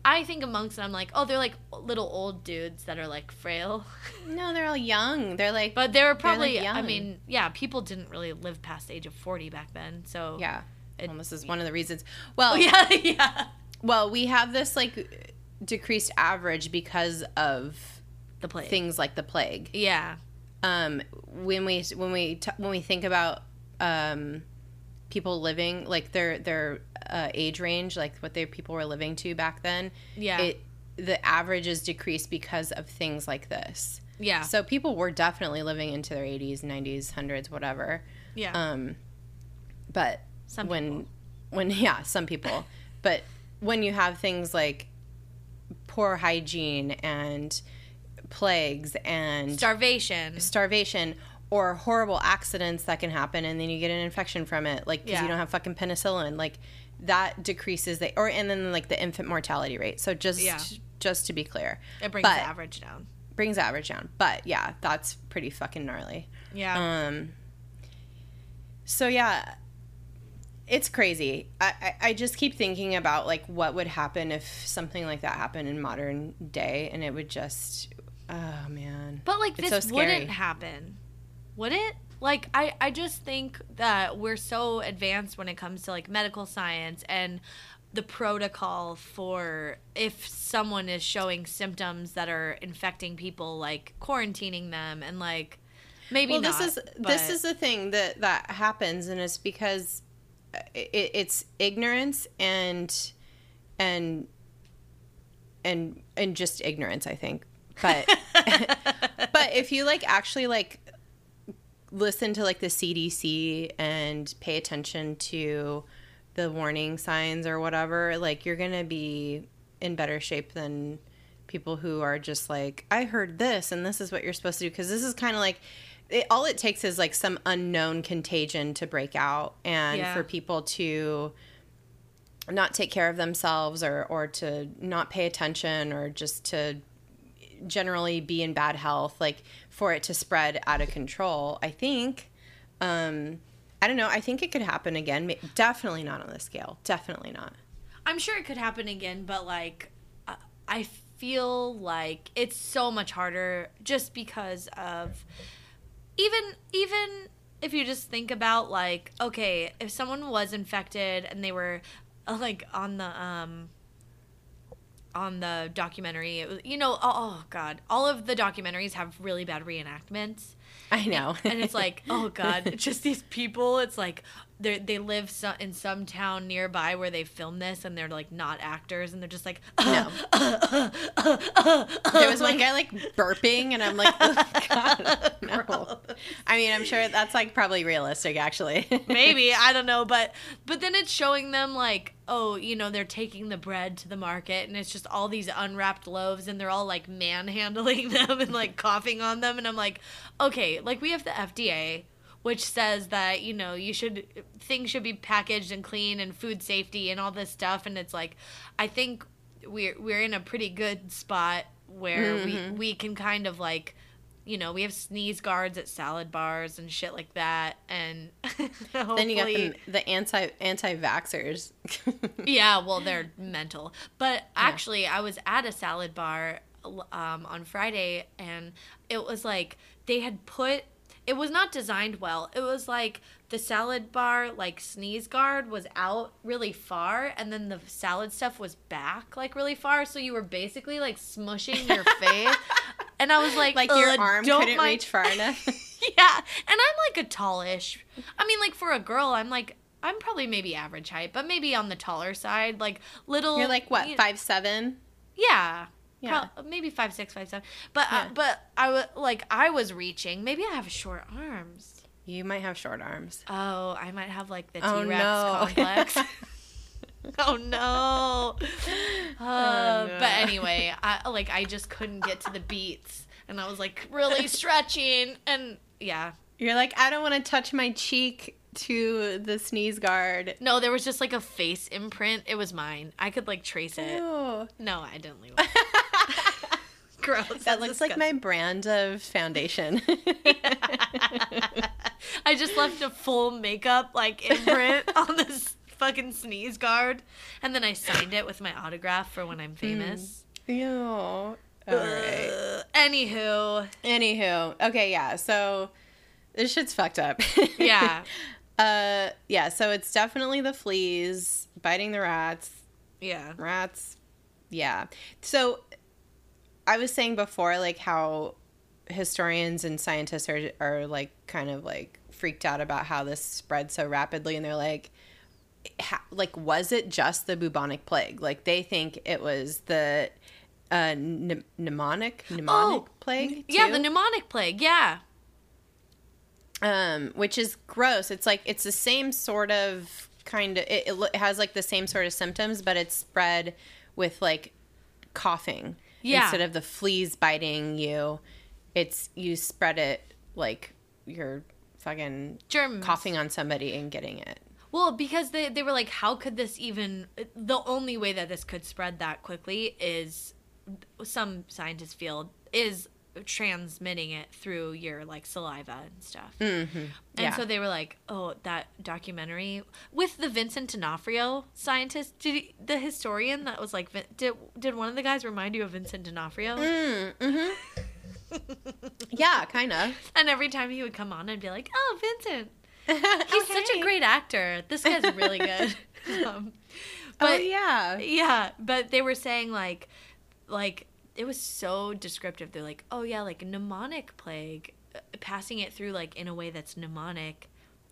i think of monks and i'm like oh they're like little old dudes that are like frail. No they're all young. They're like but they were like, probably i mean yeah people didn't really live past the age of 40 back then so yeah well, this is one of the reasons. Well yeah yeah. well we have this like decreased average because of the plague. things like the plague. Yeah. Um, when we when we t- when we think about um, people living like their their uh, age range, like what their people were living to back then, yeah. it the average is decreased because of things like this. yeah. So people were definitely living into their 80s, 90s, hundreds, whatever. yeah. Um, but Some when people. when yeah, some people, but when you have things like poor hygiene and plagues and starvation. starvation or horrible accidents that can happen and then you get an infection from it like because Yeah. you don't have fucking penicillin like that decreases the or and then like the infant mortality rate. So just Yeah. just to be clear. It brings but- the average down. Brings the average down. But yeah that's pretty fucking gnarly. Yeah. Um so yeah it's crazy I, I i just keep thinking about like what would happen if something like that happened in modern day and it would just oh man But like It's this so scary. wouldn't happen. Would it? Like I I just think that we're so advanced when it comes to like medical science and the protocol for if someone is showing symptoms that are infecting people like quarantining them and like maybe well not, this is this is the thing that that happens and it's because it, it's ignorance and and and and just ignorance i think. But but if you like actually like listen to like the cdc and pay attention to the warning signs or whatever like you're gonna be in better shape than people who are just like i heard this and this is what you're supposed to do. Because this is kind of like it, all it takes is like some unknown contagion to break out and Yeah. for people to not take care of themselves or or to not pay attention or just to generally be in bad health like for it to spread out of control i think um i don't know i think it could happen again. Definitely not on this scale. Definitely not. I'm sure it could happen again, but like, I- I feel like it's so much harder just because of even even if you just think about like, okay, if someone was infected and they were uh, like on the um on the documentary, it was, you know, oh, oh god, all of the documentaries have really bad reenactments i know and it's like, oh god, just these people. It's like they they live so, in some town nearby where they filmed this and they're like not actors and they're just like No. Uh, uh, uh, there was one guy like burping, and I'm like, oh, God, no. I mean, I'm sure that's like probably realistic, actually. maybe i don't know but but then it's showing them like oh you know they're taking the bread to the market and it's just all these unwrapped loaves and they're all like manhandling them and like coughing on them and i'm like okay like we have the fda which says that you know you should things should be packaged and clean and food safety and all this stuff and it's like i think we're we're in a pretty good spot where we we can kind of like you know, we have sneeze guards at salad bars and shit like that, and then you got the, the anti anti vaxxers. yeah, well, they're mental. But actually, I was at a salad bar um, on Friday, and it was like they had put. It was not designed well. It was like the salad bar, like sneeze guard, was out really far, and then the salad stuff was back like really far. So you were basically like smushing your face. And I was like, like your arm couldn't mind- reach far enough. yeah, and I'm like a tallish. I mean, like for a girl, I'm like I'm probably maybe average height, but maybe on the taller side, like little. You're like what you- five seven? Yeah. Yeah. Prob- maybe five six, five seven. But uh, but I was like I was reaching. Maybe I have short arms. You might have short arms. Oh, I might have like the T Oh, Rex no. complex. oh no. Uh, Oh, no. But anyway, I like I just couldn't get to the beats, and I was like really stretching, and yeah. You're like, I don't want to touch my cheek to the sneeze guard. No, there was just like a face imprint. It was mine. I could like trace it. Ew. No, I didn't leave it. Gross. That that's looks like my brand of foundation. I just left a full makeup like imprint on this fucking sneeze guard, and then I signed it with my autograph for when I'm hmm. famous. Ew. All right. Anywho, Anywho, okay, yeah. So this shit's fucked up. yeah, uh, yeah. So it's definitely the fleas biting the rats. yeah, Rats. Yeah. So I was saying before, like how historians and scientists are are like kind of like freaked out about how this spread so rapidly, and they're like. Ha- like was it just the bubonic plague like they think it was the uh pne- mnemonic mnemonic Oh, plague yeah. The pneumonic plague. Yeah, um, which is gross. It's like it's the same sort of kind of. It, it has like the same sort of symptoms, but it's spread with like coughing Yeah. instead of the fleas biting you. It's you spread it like you're fucking germs. coughing on somebody and getting it. Well, because they they were like, how could this even? The only way that this could spread that quickly is some scientists feel is transmitting it through your like saliva and stuff. Mm-hmm. And Yeah. so they were like, "Oh, that documentary with the Vincent D'Onofrio scientist, did he, the historian that was like, did did one of the guys remind you of Vincent D'Onofrio?" Mm, hmm yeah, kind of. And every time he would come on, I'd be like, "Oh, Vincent, he's such a great actor. This guy's really good." um, oh but yeah. yeah, but they were saying like, like it was so descriptive. They're like, "Oh yeah, like pneumonic plague, uh, passing it through like in a way that's mnemonic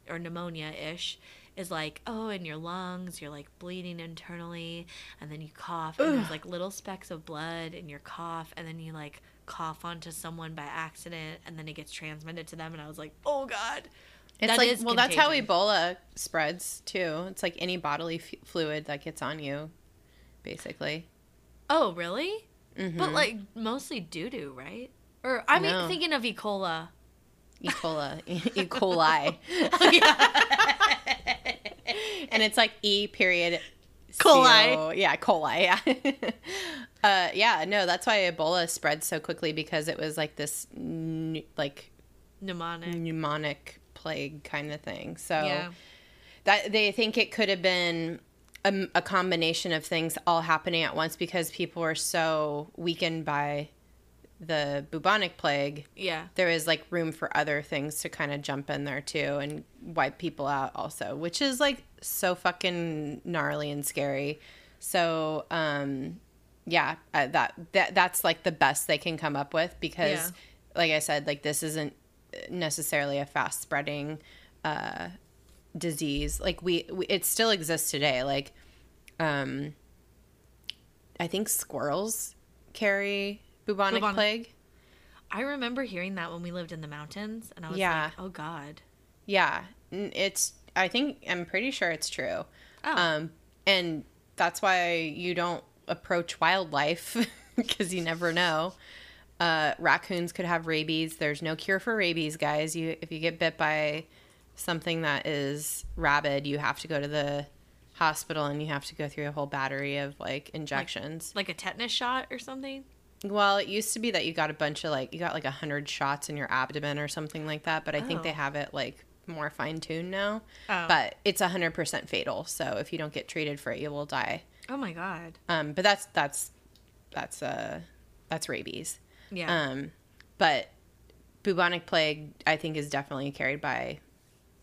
or pneumonia ish." Is like, oh, in your lungs, you're like bleeding internally, and then you cough, and there's like little specks of blood in your cough, and then you like cough onto someone by accident, and then it gets transmitted to them. And I was like, oh god, It's That like well, that's how. Ebola spreads too. It's like any bodily f- fluid that gets on you, basically. oh really? Mm-hmm. But like mostly doo doo, right? Or I mean, No. thinking of E. coli. E. coli, E. coli, and it's like E period Coli. CO yeah, coli. Yeah, uh, yeah. No, that's why Ebola spread so quickly because it was like this n- like Mnemonic. pneumonic plague kind of thing. So Yeah. that they think it could have been a, a combination of things all happening at once because people were so weakened by the bubonic plague Yeah. there is like room for other things to kind of jump in there too and wipe people out also which is like so fucking gnarly and scary so um yeah uh, that that that's like the best they can come up with because Yeah. like i said like this isn't necessarily a fast spreading uh disease. Like we, we it still exists today. Like um I think squirrels carry bubonic, Bubonic- plague. I remember hearing that when we lived in the mountains, and I was Yeah. like, "Oh God." Yeah, it's. I think I'm pretty sure it's true. Oh. Um, and that's why you don't approach wildlife because you never know. Uh, raccoons could have rabies. There's no cure for rabies, guys. You if you get bit by something that is rabid, you have to go to the hospital and you have to go through a whole battery of like injections. like a tetanus shot or something. Well, it used to be that you got a bunch of like you got like a hundred shots in your abdomen or something like that, but I think Oh. they have it like more fine tuned now. Oh. But it's a hundred percent fatal, so if you don't get treated for it, you will die. Oh my God. Um, but that's that's that's uh that's rabies. Yeah. Um, but bubonic plague, I think, is definitely carried by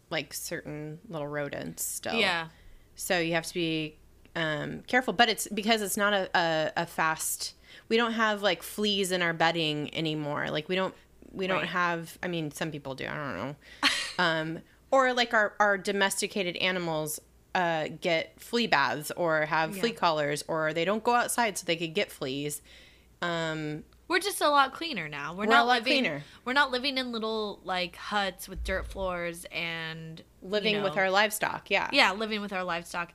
like certain little rodents still. yeah. So you have to be um, careful, but it's because it's not a, a, a fast. We don't have like fleas in our bedding anymore. Like we don't we don't Right. have. I mean, some people do. I don't know. um, or like our our domesticated animals uh, get flea baths or have flea collars, or they don't go outside so they could get fleas. Um, We're just a lot cleaner now. We're, We're not a lot living, cleaner. We're not living in little like huts with dirt floors and you living with our livestock, yeah, yeah, living with our livestock.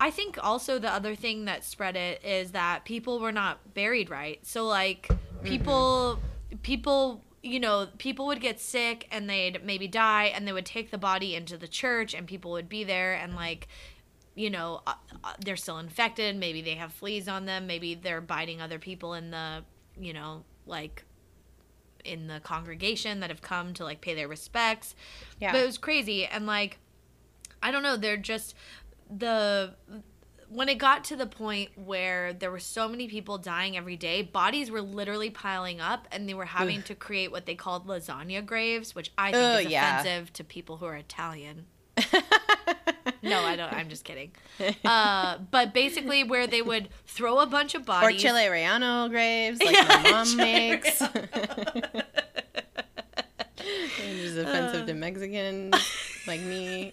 I think also the other thing that spread it is that people were not buried right. So like people people you know, people would get sick and they'd maybe die and they would take the body into the church and people would be there and like you know, uh, uh, they're still infected, maybe they have fleas on them, maybe they're biting other people in the, you know, like in the congregation that have come to like pay their respects. yeah. But it was crazy and like I don't know, they're just the when it got to the point where there were so many people dying every day, bodies were literally piling up and they were having to create what they called lasagna graves, which I think Ugh, is yeah. offensive to people who are Italian. No, I don't. I'm just kidding. Uh, but basically, where they would throw a bunch of bodies. or. Chile Relleno graves, like Yeah, my mom Chile makes. Which is offensive Uh. to Mexicans like me.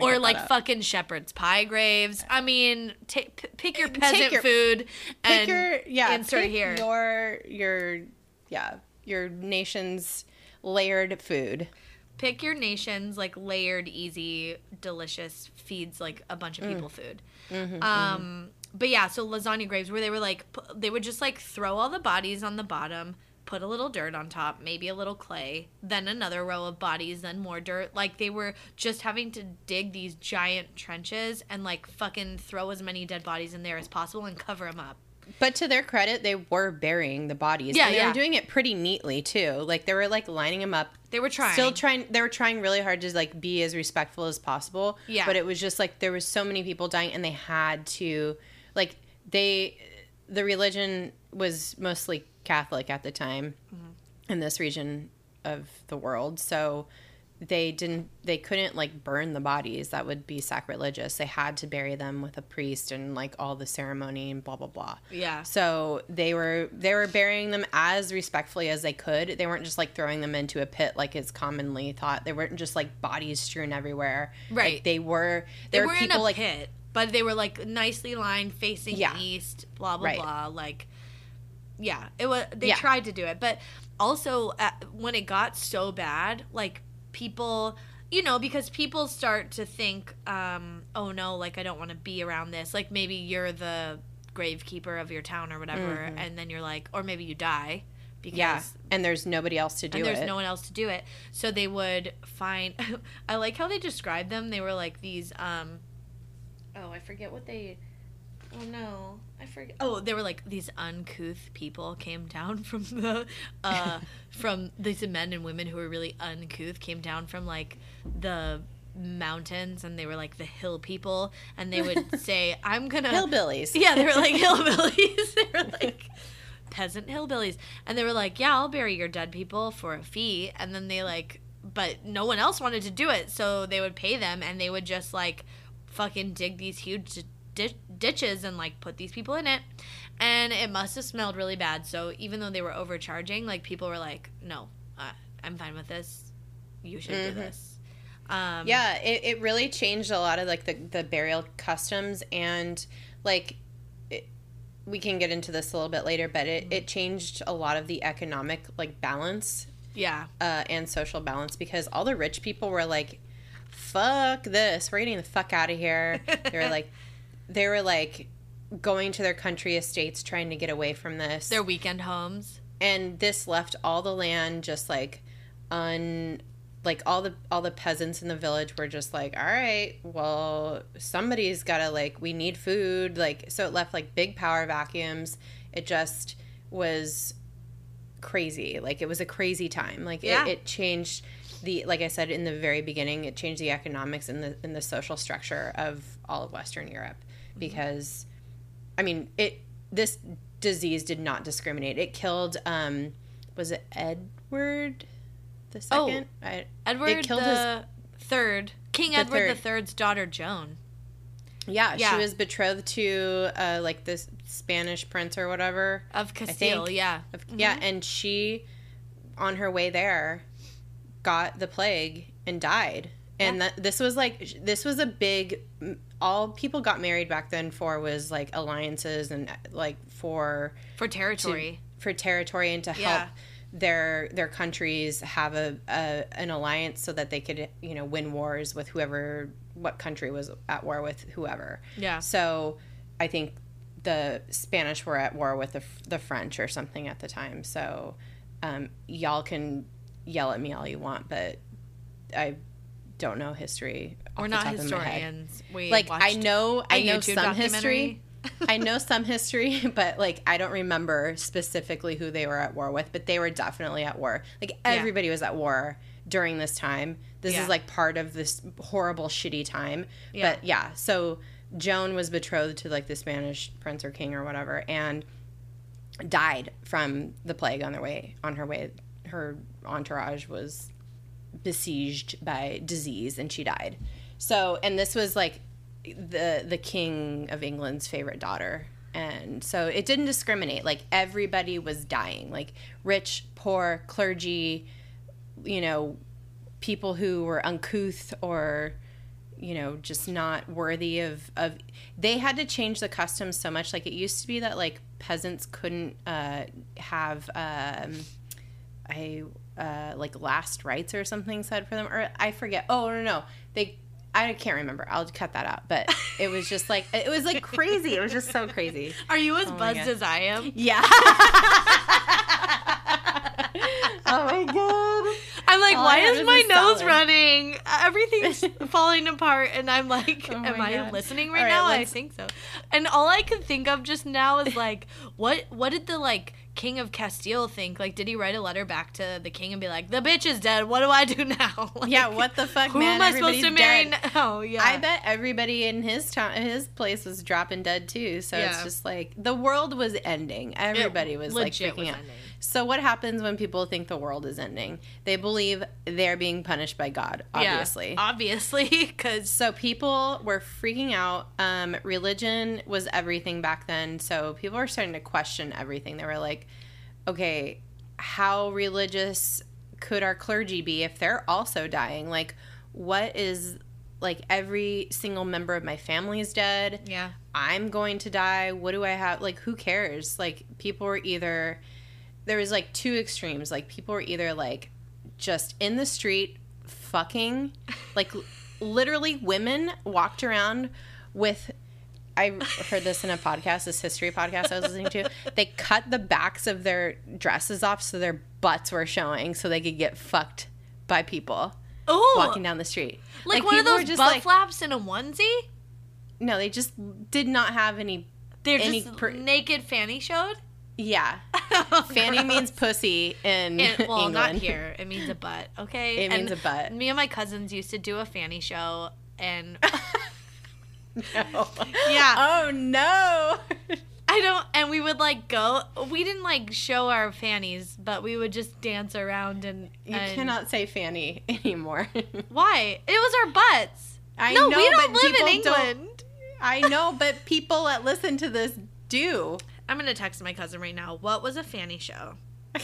Or like fucking shepherd's pie graves. I mean, ta p- pick your peasant your- food and your yeah insert here. your your yeah your nation's layered food. Pick your nation's like layered, easy, delicious feeds like a bunch of mm. people food. Mm-hmm, um, mm-hmm. but yeah, so lasagna graves where they were like they would just like throw all the bodies on the bottom, put a little dirt on top, maybe a little clay, then another row of bodies, then more dirt. Like they were just having to dig these giant trenches and like fucking throw as many dead bodies in there as possible and cover them up. But to their credit, they were burying the bodies. Yeah, and they yeah. were doing it pretty neatly too. Like they were like lining them up. They were trying. Still trying. They were trying really hard to like be as respectful as possible. Yeah. But it was just like there was so many people dying, and they had to, like they, the religion was mostly Catholic at the time, Mm-hmm. in this region of the world. So they didn't. They couldn't like burn the bodies. That would be sacrilegious. They had to bury them with a priest and like all the ceremony and blah blah blah. Yeah. So they were they were burying them as respectfully as they could. They weren't just like throwing them into a pit like is commonly thought. They weren't just like bodies strewn everywhere. Right. Like, they were They there were people a like pit, but they were like nicely lined, facing Yeah. east. Blah blah Right. blah. Like, yeah, it was. They Yeah. tried to do it, but also uh, when it got so bad, like people, you know, because people start to think, um, oh no, like I don't want to be around this. Like maybe you're the gravekeeper of your town or whatever, and then you're like, or maybe you die because yeah, and there's nobody else to do it. and there's it. no one else to do it. So they would find. I like how they described them. They were like these. um Oh, I forget what they. Oh no, I forget. Oh, there were like these uncouth people came down from the, uh, from these men and women who were really uncouth came down from like the mountains and they were like the hill people and they would say i'm gonna Hillbillies. yeah, they were like hillbillies. they were like peasant hillbillies. And they were like, yeah, I'll bury your dead people for a fee. And then they like, but no one else wanted to do it. So they would pay them and they would just like fucking dig these huge ditches and like put these people in it. And it must have smelled really bad. So even though they were overcharging, like people were like, no, uh, I'm fine with this. You should Mhm. do this. Um, Yeah, it, it really changed a lot of like the, the burial customs and like it, we can get into this a little bit later, but it, it changed a lot of the economic like balance Yeah. uh, and social balance because all the rich people were like, "Fuck this, we're getting the fuck out of here." they were like, they were like going to their country estates trying to get away from this, Their weekend homes. and this left all the land just like un like all the all the peasants in the village were just like all right well somebody's gotta like we need food. Like so it left like big power vacuums. It just was crazy. Like it was a crazy time. Like Yeah. it, it changed the like i said in the very beginning it changed the economics and the and the social structure of all of western europe because i mean it this disease did not discriminate it killed um was it edward the Oh. second I, Edward killed the third. King The Edward the third's daughter Joan. yeah, Yeah. she was betrothed to uh like this spanish prince or whatever Of Castile, yeah. Of- Yeah, and she, on her way there, got the plague and died. And that this was like this was a big. All people got married back then for was like alliances and like for For territory. for territory and to help Yeah. their their countries have a, a an alliance so that they could you know win wars with whoever what country was at war with whoever. yeah. So I think the Spanish were at war with the, the French or something at the time. So um, y'all can yell at me all you want, but I don't know history. We're not top of my head. historians. We Like I know, I know YouTube some history. I know some history, but like I don't remember specifically who they were at war with. But they were definitely at war. Like everybody was at war during this time. This Yeah. is like part of this horrible, shitty time. Yeah. But yeah, so Joan was betrothed to like the Spanish prince or king or whatever, and died from the plague on their way on her way. Her entourage was besieged by disease, and she died. So, and this was like the the king of England's favorite daughter. And so it didn't discriminate. Like everybody was dying. Like rich, poor, clergy, you know, people who were uncouth or you know just not worthy of of they had to change the customs so much like it used to be that like peasants couldn't uh have um i uh like last rites or something said for them or i forget oh no no they i can't remember i'll cut that out but it was just like it was like crazy it was just so crazy Are you as my buzzed as I am? yeah oh my god I'm like, All why is my nose salad. running? Everything's falling apart, and I'm like, Oh am I God. listening right right, now? I think so. And all I could think of just now is like, what what did the like King of Castile think? Like, did he write a letter back to the king and be like, the bitch is dead. What do I do now? Like, yeah what the fuck Who man am I supposed to marry dead. now? Oh, yeah. I bet everybody in his town, his place was dropping dead too. So it's just like the world was ending. Everybody was like freaking was out. ending. So what happens when people think the world is ending? They believe they're being punished by God. Obviously. Yeah, obviously, because So people were freaking out. Um, religion was everything back then. So people were starting to question everything. They were like, okay, how religious could our clergy be if they're also dying? Like, what is like every single member of my family is dead? yeah, I'm going to die. What do I have? Like, who cares? Like, people were either, there was like two extremes. Like, people were either like just in the street fucking, like, literally women walked around with, I heard this in a podcast, this history podcast I was listening to. They cut the backs of their dresses off so their butts were showing so they could get fucked by people oh, walking down the street. like, one of those just butt like- flaps in a onesie. No, they just did not have any. They're any just per- naked fanny showed. Yeah. Oh, Fanny gross. means pussy in It, well, England. not here. It means a butt. Okay. It means a butt. Me and my cousins used to do a fanny show, and No. Yeah. Oh no. I don't. And we would like go. We didn't like show our fannies, but we would just dance around and. You and- cannot say Fanny anymore. Why? It was our butts. I no, know, we don't but live in England. I know, but people that listen to this do. I'm gonna text my cousin right now. What was a fanny show?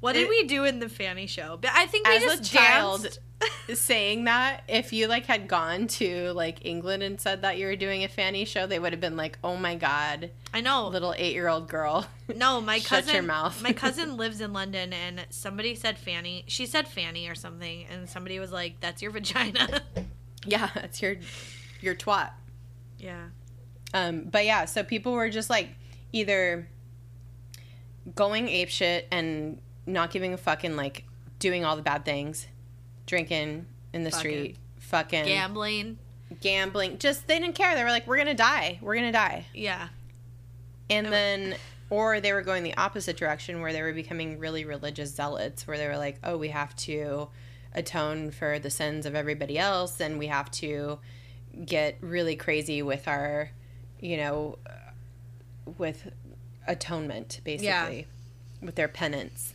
What did It- we do in the Fanny show? But I think we As a just child, saying that if you like had gone to like England and said that you were doing a fanny show, they would have been like, "Oh my god, I know. little eight year old girl." No, my Shut cousin. your mouth. my cousin lives in London, and somebody said Fanny. She said Fanny or something, and somebody was like, "That's your vagina." yeah, that's your your twat. yeah. Um, but yeah, so people were just like either going apeshit and not giving a fucking like doing all the bad things, drinking in the Fucking. street, fucking Gambling. gambling. Just they didn't care. They were like, "We're gonna die. We're gonna die." Yeah. And then, or they were going the opposite direction where they were becoming really religious zealots, where they were like, oh, we have to atone for the sins of everybody else, and we have to get really crazy with our, you know, with atonement, basically, with their penance.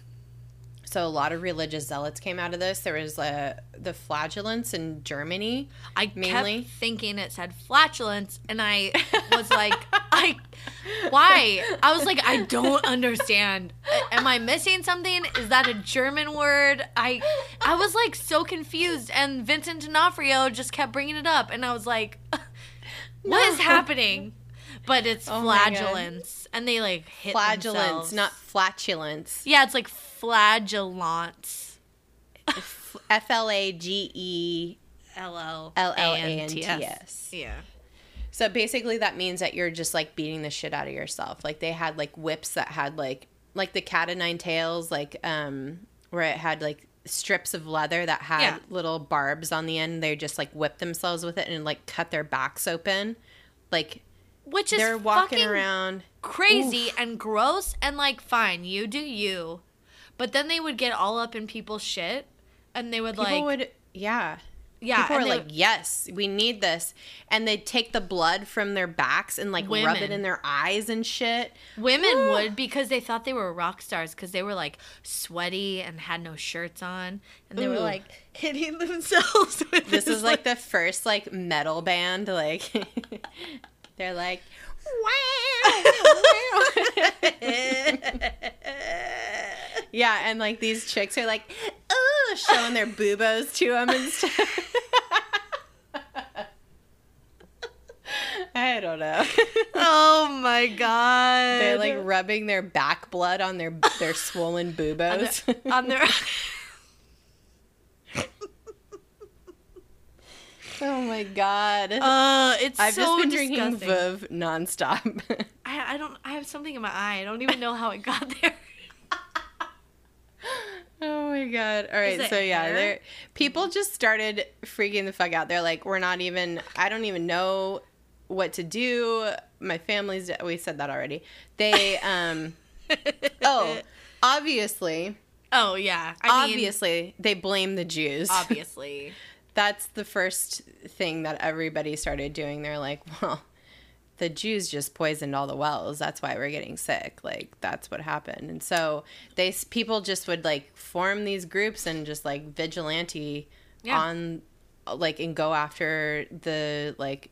So a lot of religious zealots came out of this. There was uh, the flagellants in Germany. I Mainly? kept thinking it said flatulence, and I was like, I, why? I was like, I don't understand. Am I missing something? Is that a German word? I, I was like so confused, and Vincent D'Onofrio just kept bringing it up, and I was like, what is No. happening? But it's Oh flagellants, and they like hit Flagellants, themselves. not flatulence. Yeah, it's like flagellants. F L A G E L L L L A N T S. Yeah. So basically, that means that you're just like beating the shit out of yourself. Like they had like whips that had like like the cat o' nine tails, like um where it had like strips of leather that had Yeah. little barbs on the end. They just like whip themselves with it and like cut their backs open. Like Which is they're walking fucking around. crazy and gross and like fine, you do you. But then they would get all up in people's shit and they would People like would yeah. yeah, People they like, "Yes, we need this," and they'd take the blood from their backs and like rub it in their eyes and shit. women Ugh. would because they thought they were rock stars because they were like sweaty and had no shirts on and they were like hitting themselves with This is like the first like metal band. Like they're like, yeah, and like these chicks are like, oh, showing their boobos to them and stuff. I don't know. oh my god. They're like rubbing their back blood on their their swollen on boobos. their, on their oh my god. Uh, it's I've so just been drinking disgusting. Veuve nonstop. I, I don't. I have something in my eye. I don't even know how it got there. Oh my god! All right, so yeah, hair? they're people just started freaking the fuck out. They're like, we're not even. I don't even know what to do. My family's. We said that already. They. um Oh, obviously, Oh yeah. I mean, obviously, they blame the Jews. obviously. That's the first thing that everybody started doing. They're like, well. The Jews just poisoned all the wells. That's why we're getting sick. Like that's what happened. And so they people just would like form these groups and just like vigilante Yeah. on like and go after the like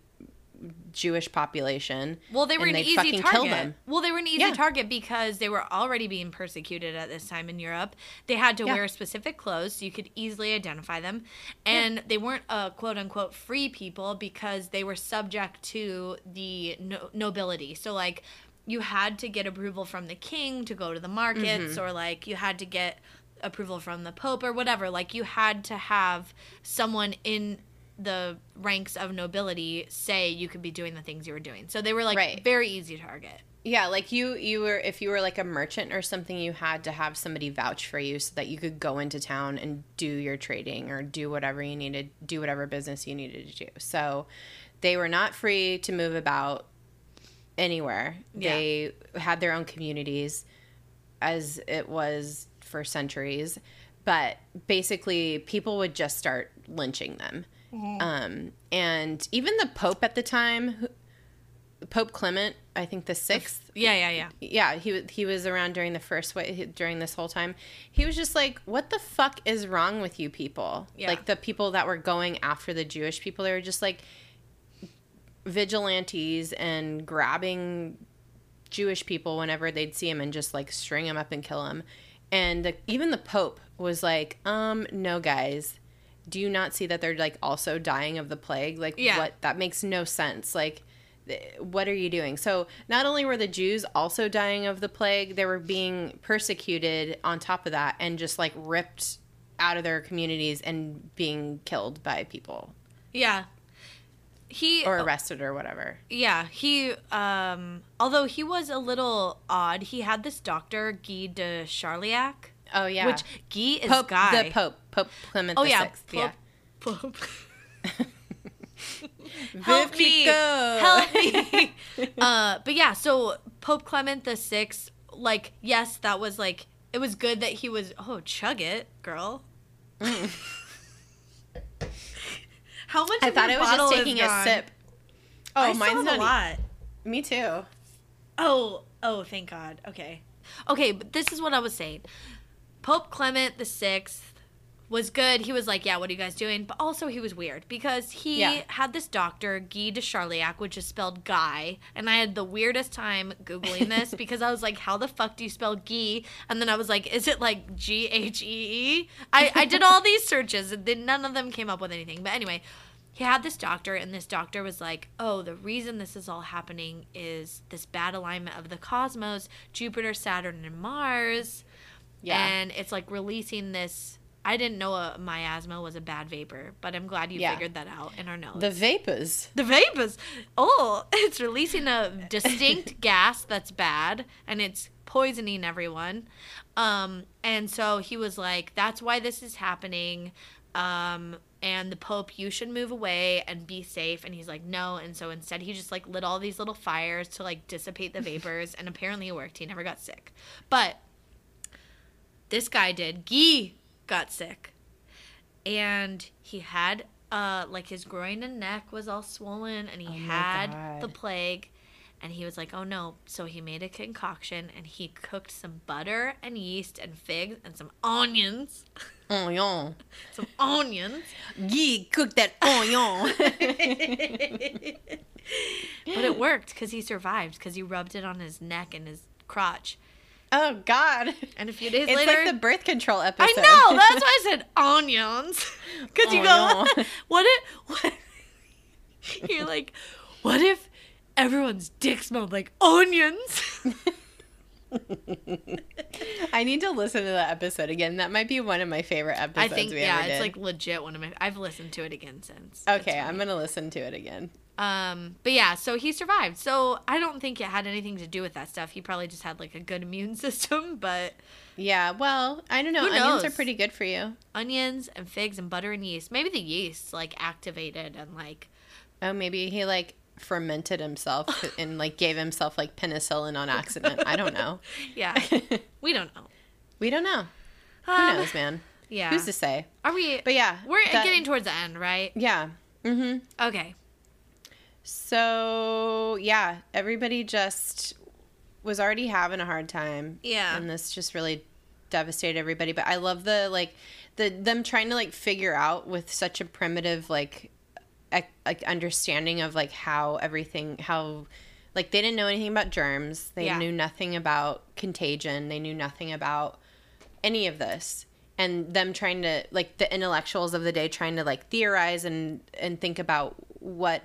Jewish population. Well, they were an easy target. Well, they were an easy Yeah. target because they were already being persecuted at this time in Europe. They had to Yeah. wear specific clothes so you could easily identify them, and they weren't a quote unquote free people because they were subject to the no- nobility. So like. You had to get approval from the king to go to the markets, Mm-hmm. or like you had to get approval from the pope or whatever. Like you had to have someone in the ranks of nobility say you could be doing the things you were doing. So they were like Right. very easy target. Yeah, like you you were if you were like a merchant or something, you had to have somebody vouch for you so that you could go into town and do your trading or do whatever you needed, do whatever business you needed to do. So they were not free to move about anywhere. Yeah. They had their own communities as it was for centuries. But basically, people would just start lynching them. Um, and even the Pope at the time, Pope Clement, I think the sixth, Yeah, yeah, yeah. yeah, he he was around during the first way during this whole time. He was just like, "What the fuck is wrong with you people?" Yeah. Like the people that were going after the Jewish people, they were just like vigilantes and grabbing Jewish people whenever they'd see him and just like string him up and kill him. And the, even the Pope was like, um, no, guys, do you not see that they're like also dying of the plague? Like, Yeah. what? That makes no sense. Like, what are you doing? So, not only were the Jews also dying of the plague, they were being persecuted on top of that and just like ripped out of their communities and being killed by people Yeah. He or arrested or whatever. Yeah, he um although he was a little odd, he had this doctor Guy de Chauliac, Oh, yeah. which Guy is Pope, guy. the Pope, Pope Clement Oh the yeah, Sixth. Yeah. Pope. Pope. Help me. Help me. uh but yeah, so Pope Clement the Sixth, like yes, that was like it was good that he was oh, chug it, girl. How much I thought I was just taking a gone? sip. Oh, I mine's not a lot. e- Me too. Oh, oh, thank God. Okay. Okay, but this is what I was saying. Pope Clement the Sixth was good. He was like, "Yeah, what are you guys doing?" But also, he was weird because he Yeah. had this doctor Guy de Chauliac, which is spelled Guy, and I had the weirdest time googling this because I was like, "How the fuck do you spell Guy?" And then I was like, "Is it like G H E E?" I I did all these searches, and then none of them came up with anything. But anyway, he had this doctor and this doctor was like oh the reason this is all happening is this bad alignment of the cosmos jupiter saturn and mars Yeah. and it's like releasing this i didn't know a miasma was a bad vapor but i'm glad you Yeah. figured that out in our notes. The vapors. the vapors. Oh it's releasing a distinct gas that's bad and it's poisoning everyone. Um and so he was like that's why this is happening. Um and the pope you should move away and be safe. And he's like no. And so instead he just like lit all these little fires to like dissipate the vapors and apparently it worked. He never got sick. But this guy did. Guy got sick. And he had uh like his groin and neck was all swollen and he Oh had God. the plague. And he was like oh no. So he made a concoction and he cooked some butter and yeast and figs and some onions. Onion. some onions. Guy cooked that onion. but it worked because he survived because he rubbed it on his neck and his crotch oh God. and a few days It's later it's like the birth control episode. I know. That's why I said onions. Because you go, Onion. what if, what? You're like, what if everyone's dick smelled like onions? I need to listen to that episode again. That might be one of my favorite episodes. I think, yeah, it's did. like legit one of my. I've listened to it again since. Okay, I'm gonna listen to it again. Um, but yeah, so he survived. So I don't think it had anything to do with that stuff. He probably just had like a good immune system. But Yeah, well, I don't know. Who Onions are pretty good for you. onions and figs and butter and yeast. Maybe the yeast like activated and like Oh, maybe he like fermented himself and like gave himself like penicillin on accident. I don't know. yeah. we don't know. we don't know. Who Um, knows, man? Yeah. Who's to say? Are we? But yeah, We're that- getting towards the end, right? Yeah. Mm-hmm. Okay. So yeah, everybody just was already having a hard time. Yeah. And this just really devastated everybody. But I love the like the them trying to like figure out with such a primitive like ec- like understanding of like how everything how like they didn't know anything about germs. They Yeah. knew nothing about contagion. They knew nothing about any of this. And them trying to like the intellectuals of the day trying to like theorize and and think about what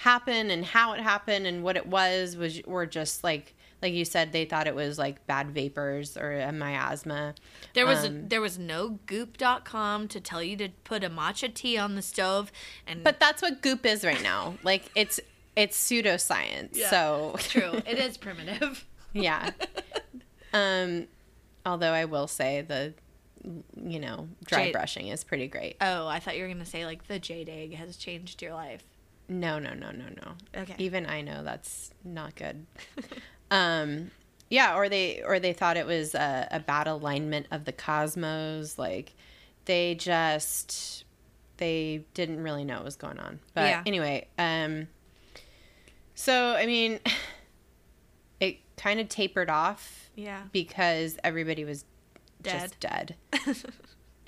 happened and how it happened and what it was was were just like like you said they thought it was like bad vapors or a miasma There was Um, there was no goop.com to tell you to put a matcha tea on the stove and but that's what goop is right now like it's it's pseudoscience Yeah. so true, it is primitive. yeah um although i will say the you know dry Jade- brushing is pretty great Oh, I thought you were going to say like the jade egg has changed your life. No no no no no Okay. even i know that's not good um yeah or they or they thought it was a, a bad alignment of the cosmos like they just they didn't really know what was going on but Yeah. anyway um so i mean it kind of tapered off Yeah. because everybody was Dead. just dead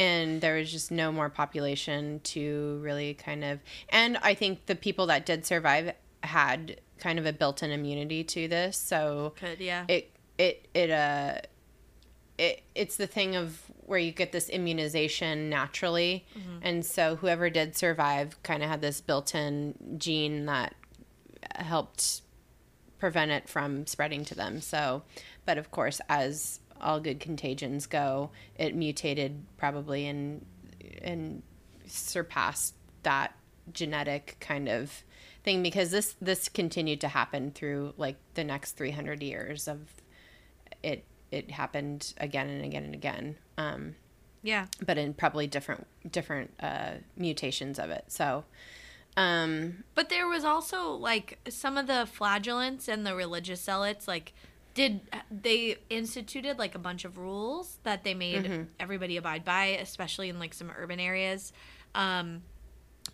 and there was just no more population to really kind of and i think the people that did survive had kind of a built-in immunity to this, so Could yeah. it it it uh it it's the thing of where you get this immunization naturally. And so whoever did survive kind of had this built-in gene that helped prevent it from spreading to them. So but of course as all good contagions go it mutated probably and and surpassed that genetic kind of thing because this this continued to happen through like the next 300 years of it it happened again and again and again um, yeah. but in probably different different uh, mutations of it so um, But there was also like some of the flagellants and the religious zealots like did they instituted like a bunch of rules that they made everybody abide by, especially in like some urban areas. Um,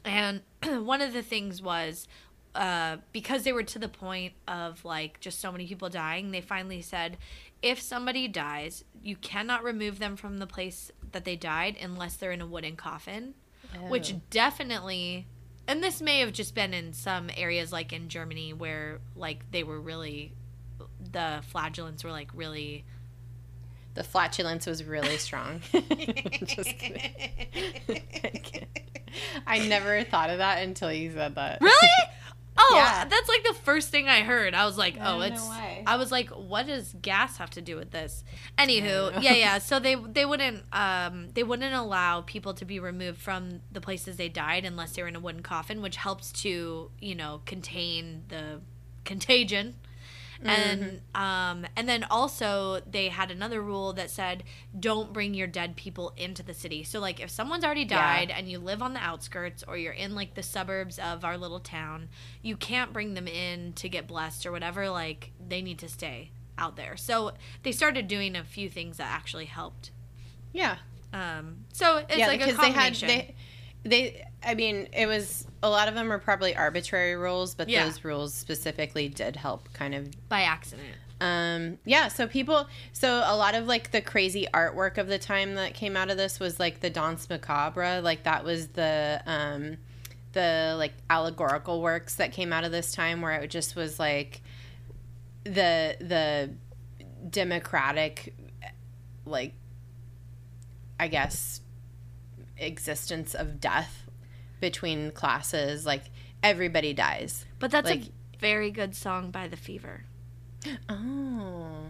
and one of the things was uh, because they were to the point of like just so many people dying, they finally said if somebody dies, you cannot remove them from the place that they died unless they're in a wooden coffin, which Oh. definitely and this may have just been in some areas like in Germany where like they were really the flagellants were like really the flatulence was really strong just kidding i never thought of that until you said that Really? Oh, Yeah. that's like the first thing I heard. I was like, I oh, it's. I was like, what does gas have to do with this? Anywho, yeah, yeah. So they they wouldn't um they wouldn't allow people to be removed from the places they died unless they were in a wooden coffin, which helps to you know contain the contagion. And um and then also they had another rule that said don't bring your dead people into the city. So like if someone's already Yeah. died and you live on the outskirts or you're in like the suburbs of our little town, you can't bring them in to get blessed or whatever. Like they need to stay out there. So they started doing a few things that actually helped. yeah Um, so it's yeah like a because they had they they i mean it was a lot of them are probably arbitrary rules but Yeah. those rules specifically did help kind of by accident. Um, yeah, so people, so a lot of like the crazy artwork of the time that came out of this was like the Danse Macabre, like that was the, um, the like allegorical works that came out of this time where it just was like the, the democratic, like, I guess, existence of death between classes. Like everybody dies. But that's Like- a very good song by The Fever. Oh.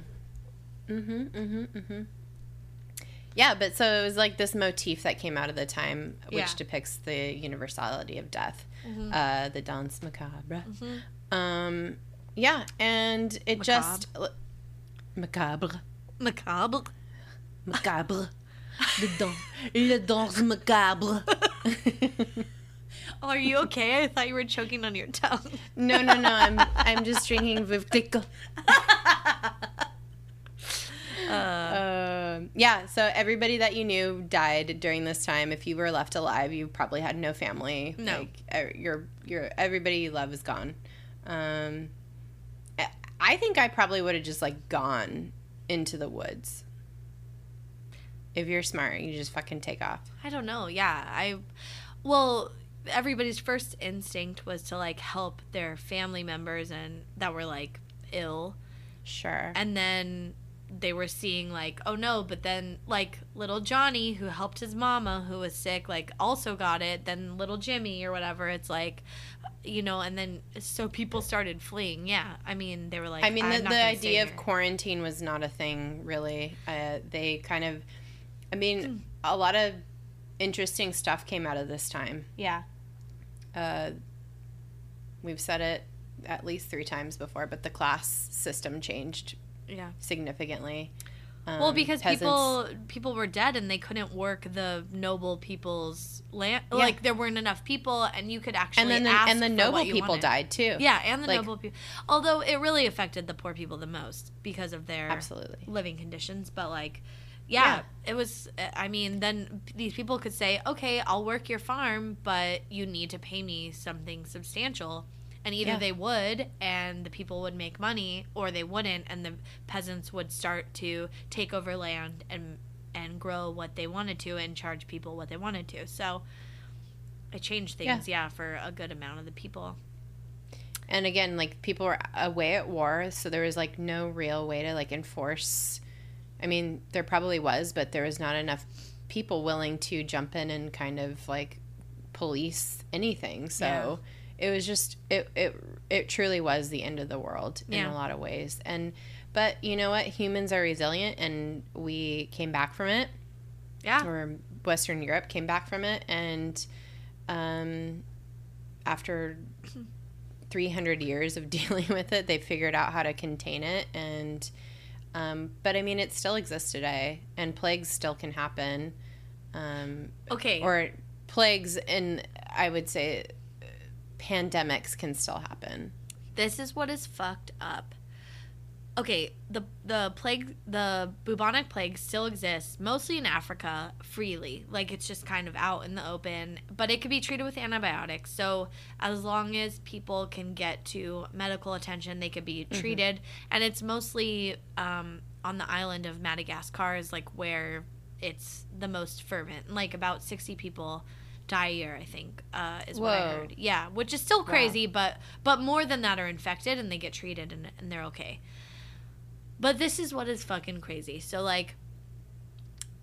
Mm-hmm. Mm-hmm. Mm-hmm. Yeah, but so it was like this motif that came out of the time, which Yeah. depicts the universality of death, Mhm. uh, the danse macabre. Mhm. Um, yeah, and it just macabre, Macabre. macabre, the dan, le danse macabre. Oh, are you okay? I thought you were choking on your tongue. no, no, no. I'm I'm just drinking Vivtica. Uh, Um, yeah, so everybody that you knew died during this time. If you were left alive, you probably had no family. No. like er, your your everybody you love is gone. Um, I- I think I probably would have just like gone into the woods. If you're smart, you just fucking take off. I don't know. Yeah, I. Well, everybody's first instinct was to like help their family members and that were like ill, Sure. and then they were seeing like, oh no, but then like little Johnny who helped his mama who was sick, like also got it. Then little Jimmy or whatever. It's like, you know, and then so people started fleeing. Yeah, I mean they were like, I mean, the, the idea of quarantine was not a thing, really. Uh, they kind of, I mean, a lot of interesting stuff came out of this time. yeah. Uh, we've said it at least three times before, but the class system changed Yeah. significantly. Um, Well, because peasants- people people were dead and they couldn't work the noble people's land. Like there weren't enough people, and you could actually and then the, and the noble people wanted. died too. Yeah, and the Like- noble people. Although it really affected the poor people the most because of their absolutely. living conditions. But like, yeah, it was. I mean, then these people could say, "Okay, I'll work your farm, but you need to pay me something substantial." And either Yeah. they would, and the people would make money, or they wouldn't, and the peasants would start to take over land and and grow what they wanted to, and charge people what they wanted to. So it changed things, yeah, for a good amount of the people. And again, like people were away at war, so there was like no real way to like enforce. I mean, there probably was, but there was not enough people willing to jump in and kind of like police anything. So it was just it it it truly was the end of the world in a lot of ways. And but you know what? Humans are resilient, and we came back from it Yeah. or Western Europe came back from it, and um, after 300 years of dealing with it, they figured out how to contain it. And um, but I mean, it still exists today, and plagues still can happen, um, Okay. or plagues, and I would say uh, pandemics can still happen. this is what is fucked up. Okay, the the plague the bubonic plague still exists mostly in Africa freely. Like it's just kind of out in the open, but it could be treated with antibiotics. So as long as people can get to medical attention, they could be treated. And it's mostly um, on the island of Madagascar is like where it's the most fervent. Like about 60 people die a year, I think, uh, is what I heard. Yeah, which is still crazy, but but more than that are infected and they get treated and, and they're okay. But this is what is fucking crazy. So like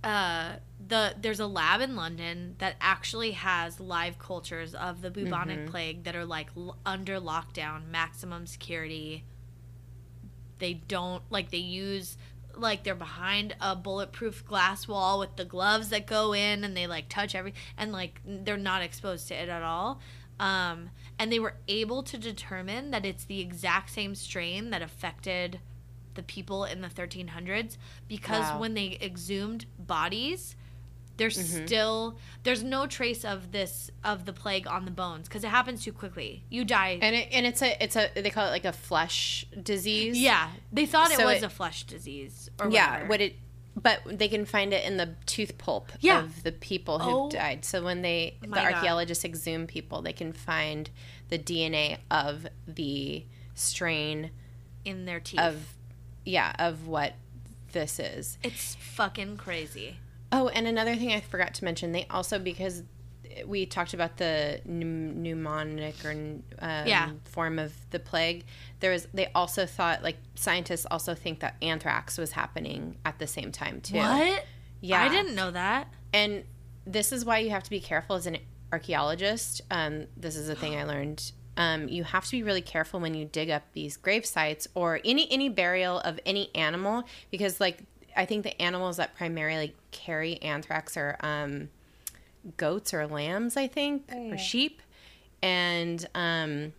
uh the there's a lab in London that actually has live cultures of the bubonic plague that are like l- under lockdown, maximum security. They don't like they use like they're behind a bulletproof glass wall with the gloves that go in and they like touch every and like they're not exposed to it at all. Um, and they were able to determine that it's the exact same strain that affected the people in the 1300s because Wow. when they exhumed bodies there's mm-hmm. still there's no trace of this of the plague on the bones because it happens too quickly you die And it, and it's a it's a they call it like a flesh disease. yeah they thought it was it- a flesh disease or yeah whatever. what it but they can find it in the tooth pulp Yeah. of the people who Oh died so when they the my God. archaeologists exhume people they can find the dna of the strain in their teeth of yeah of what this is it's fucking crazy oh and another thing i forgot to mention they also because we talked about the pneum- pneumonic or um, Yeah. form of the plague there was they also thought like scientists also think that anthrax was happening at the same time too what yeah i didn't know that and this is why you have to be careful as an archaeologist. Um, this is a thing I learned. Um, you have to be really careful when you dig up these grave sites or any any burial of any animal because, like, I think the animals that primarily carry anthrax are um, goats or lambs, I think, or sheep, and um,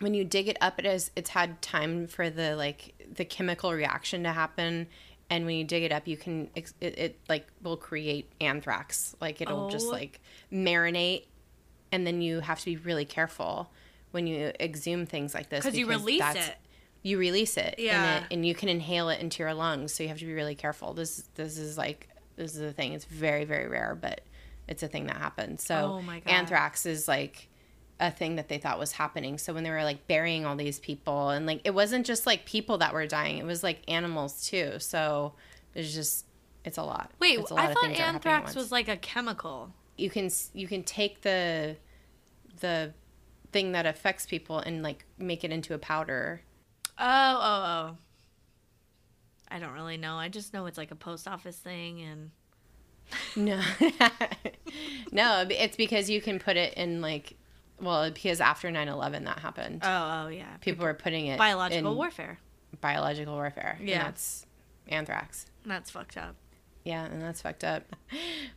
when you dig it up, it is it's had time for the like the chemical reaction to happen, and when you dig it up, you can it, it like will create anthrax. Like it'll just Oh. like marinate, and then you have to be really careful when you exhume things like this 'Cause you release it. You release it, Yeah. and, it, and you can inhale it into your lungs. So you have to be really careful. This this is like this is a thing. It's very very rare, but it's a thing that happens. So Oh anthrax is like a thing that they thought was happening. So when they were like burying all these people and like it wasn't just like people that were dying, it was like animals too. So it's just it's a lot. wait It's a lot i of thought things that are happening at anthrax was like a chemical you can you can take the the thing that affects people and like make it into a powder. oh oh oh i don't really know i just know it's like a post office thing and No. no, it's because you can put it in like well, because after 9/11 that happened. oh oh yeah People were putting it biological warfare biological warfare. and Yeah. that's anthrax. that's fucked up Yeah, and that's fucked up.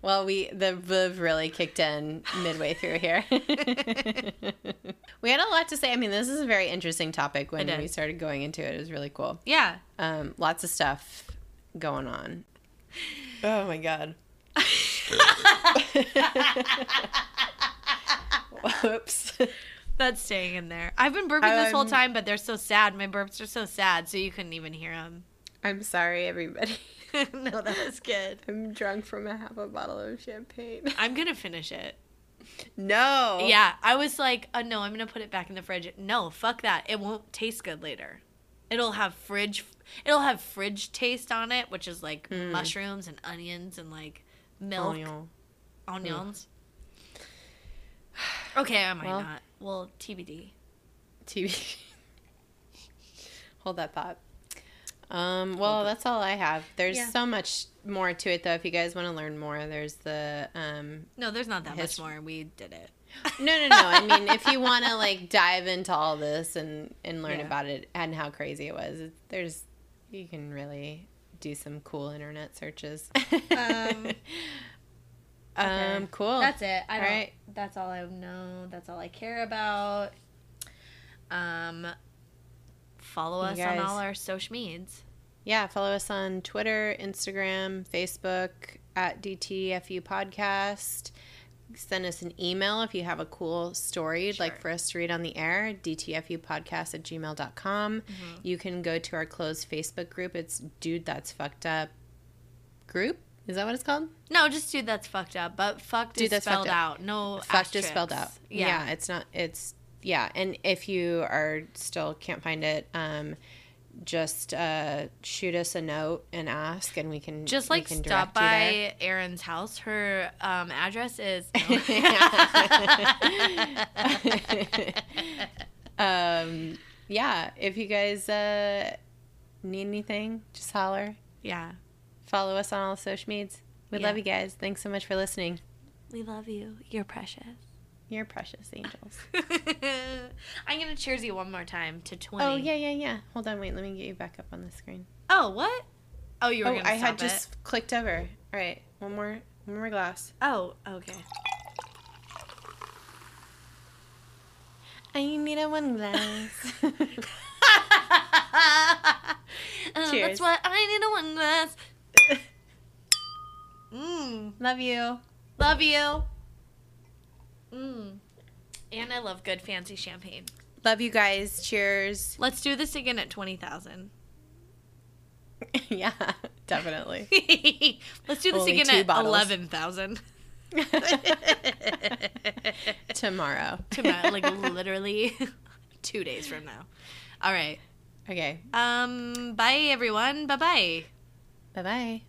Well, we the Viv really kicked in midway through here. we had a lot to say. I mean, this is a very interesting topic when we started going into it. It was really cool. yeah Um, lots of stuff going on. Oh my god. Whoops. That's staying in there. I've been burping this whole Um, time, but they're so sad. My burps are so sad, so you couldn't even hear them. I'm sorry, everybody. no, that was good. I'm drunk from a half a bottle of champagne. I'm gonna finish it. No. Yeah, I was like, uh, no, I'm gonna put it back in the fridge. No, fuck that. It won't taste good later. It'll have fridge. It'll have fridge taste on it, which is like mushrooms and onions and like milk, Onion. onions. Okay, I might Well- not. Well, TBD. TB. Hold that thought. Um, well, that's all I have. There's Yeah. so much more to it, though. If you guys want to learn more, there's the um, No, there's not that Hist- much more. We did it. no, no, no. I mean, if you want to like dive into all this and and learn Yeah. about it and how crazy it was, there's you can really do some cool internet searches. Um, um, cool. That's it. I All don't. right. That's all I know. That's all I care about. Um, follow us on all our social medias. yeah. Follow us on Twitter, Instagram, Facebook at DTFU Podcast. Send us an email if you have a cool story you'd like for us to read on the air, dtfupodcast at gmail.com. Mm-hmm. You can go to our closed Facebook group. It's Dude That's Fucked Up group. Is that what it's called? No, just dude, that's fucked up. But fucked Dude, is that's spelled out. No, Fucked is spelled out. asterisks. Yeah. it's not. It's yeah. And if you are still can't find it, um, just uh, shoot us a note and ask, and we can Just like can stop direct you there. by Erin's house. Her um, address is. um, yeah. If you guys uh, need anything, just holler. yeah, Follow us on all the social medias. We Yeah. love you guys. Thanks so much for listening. we love you. You're precious. You're precious angels. I'm gonna cheers you one more time to twenty. oh yeah, yeah, yeah. Hold on, wait. Let me get you back up on the screen. Oh what? Oh, you were Oh, I had it. just clicked over. All right, one more, one more glass. Oh, okay. I need a one glass. Uh, Cheers. That's why I need a one glass. Mmm. Love you. Love you. Mmm. And I love good fancy champagne. Love you guys. Cheers. Let's do this again at 20,000. yeah, definitely. Let's do this Only again at bottles. 11,000. Tomorrow. Tomorrow, like literally two days from now. All right. Okay. Um. Bye, everyone. Bye bye. Bye bye.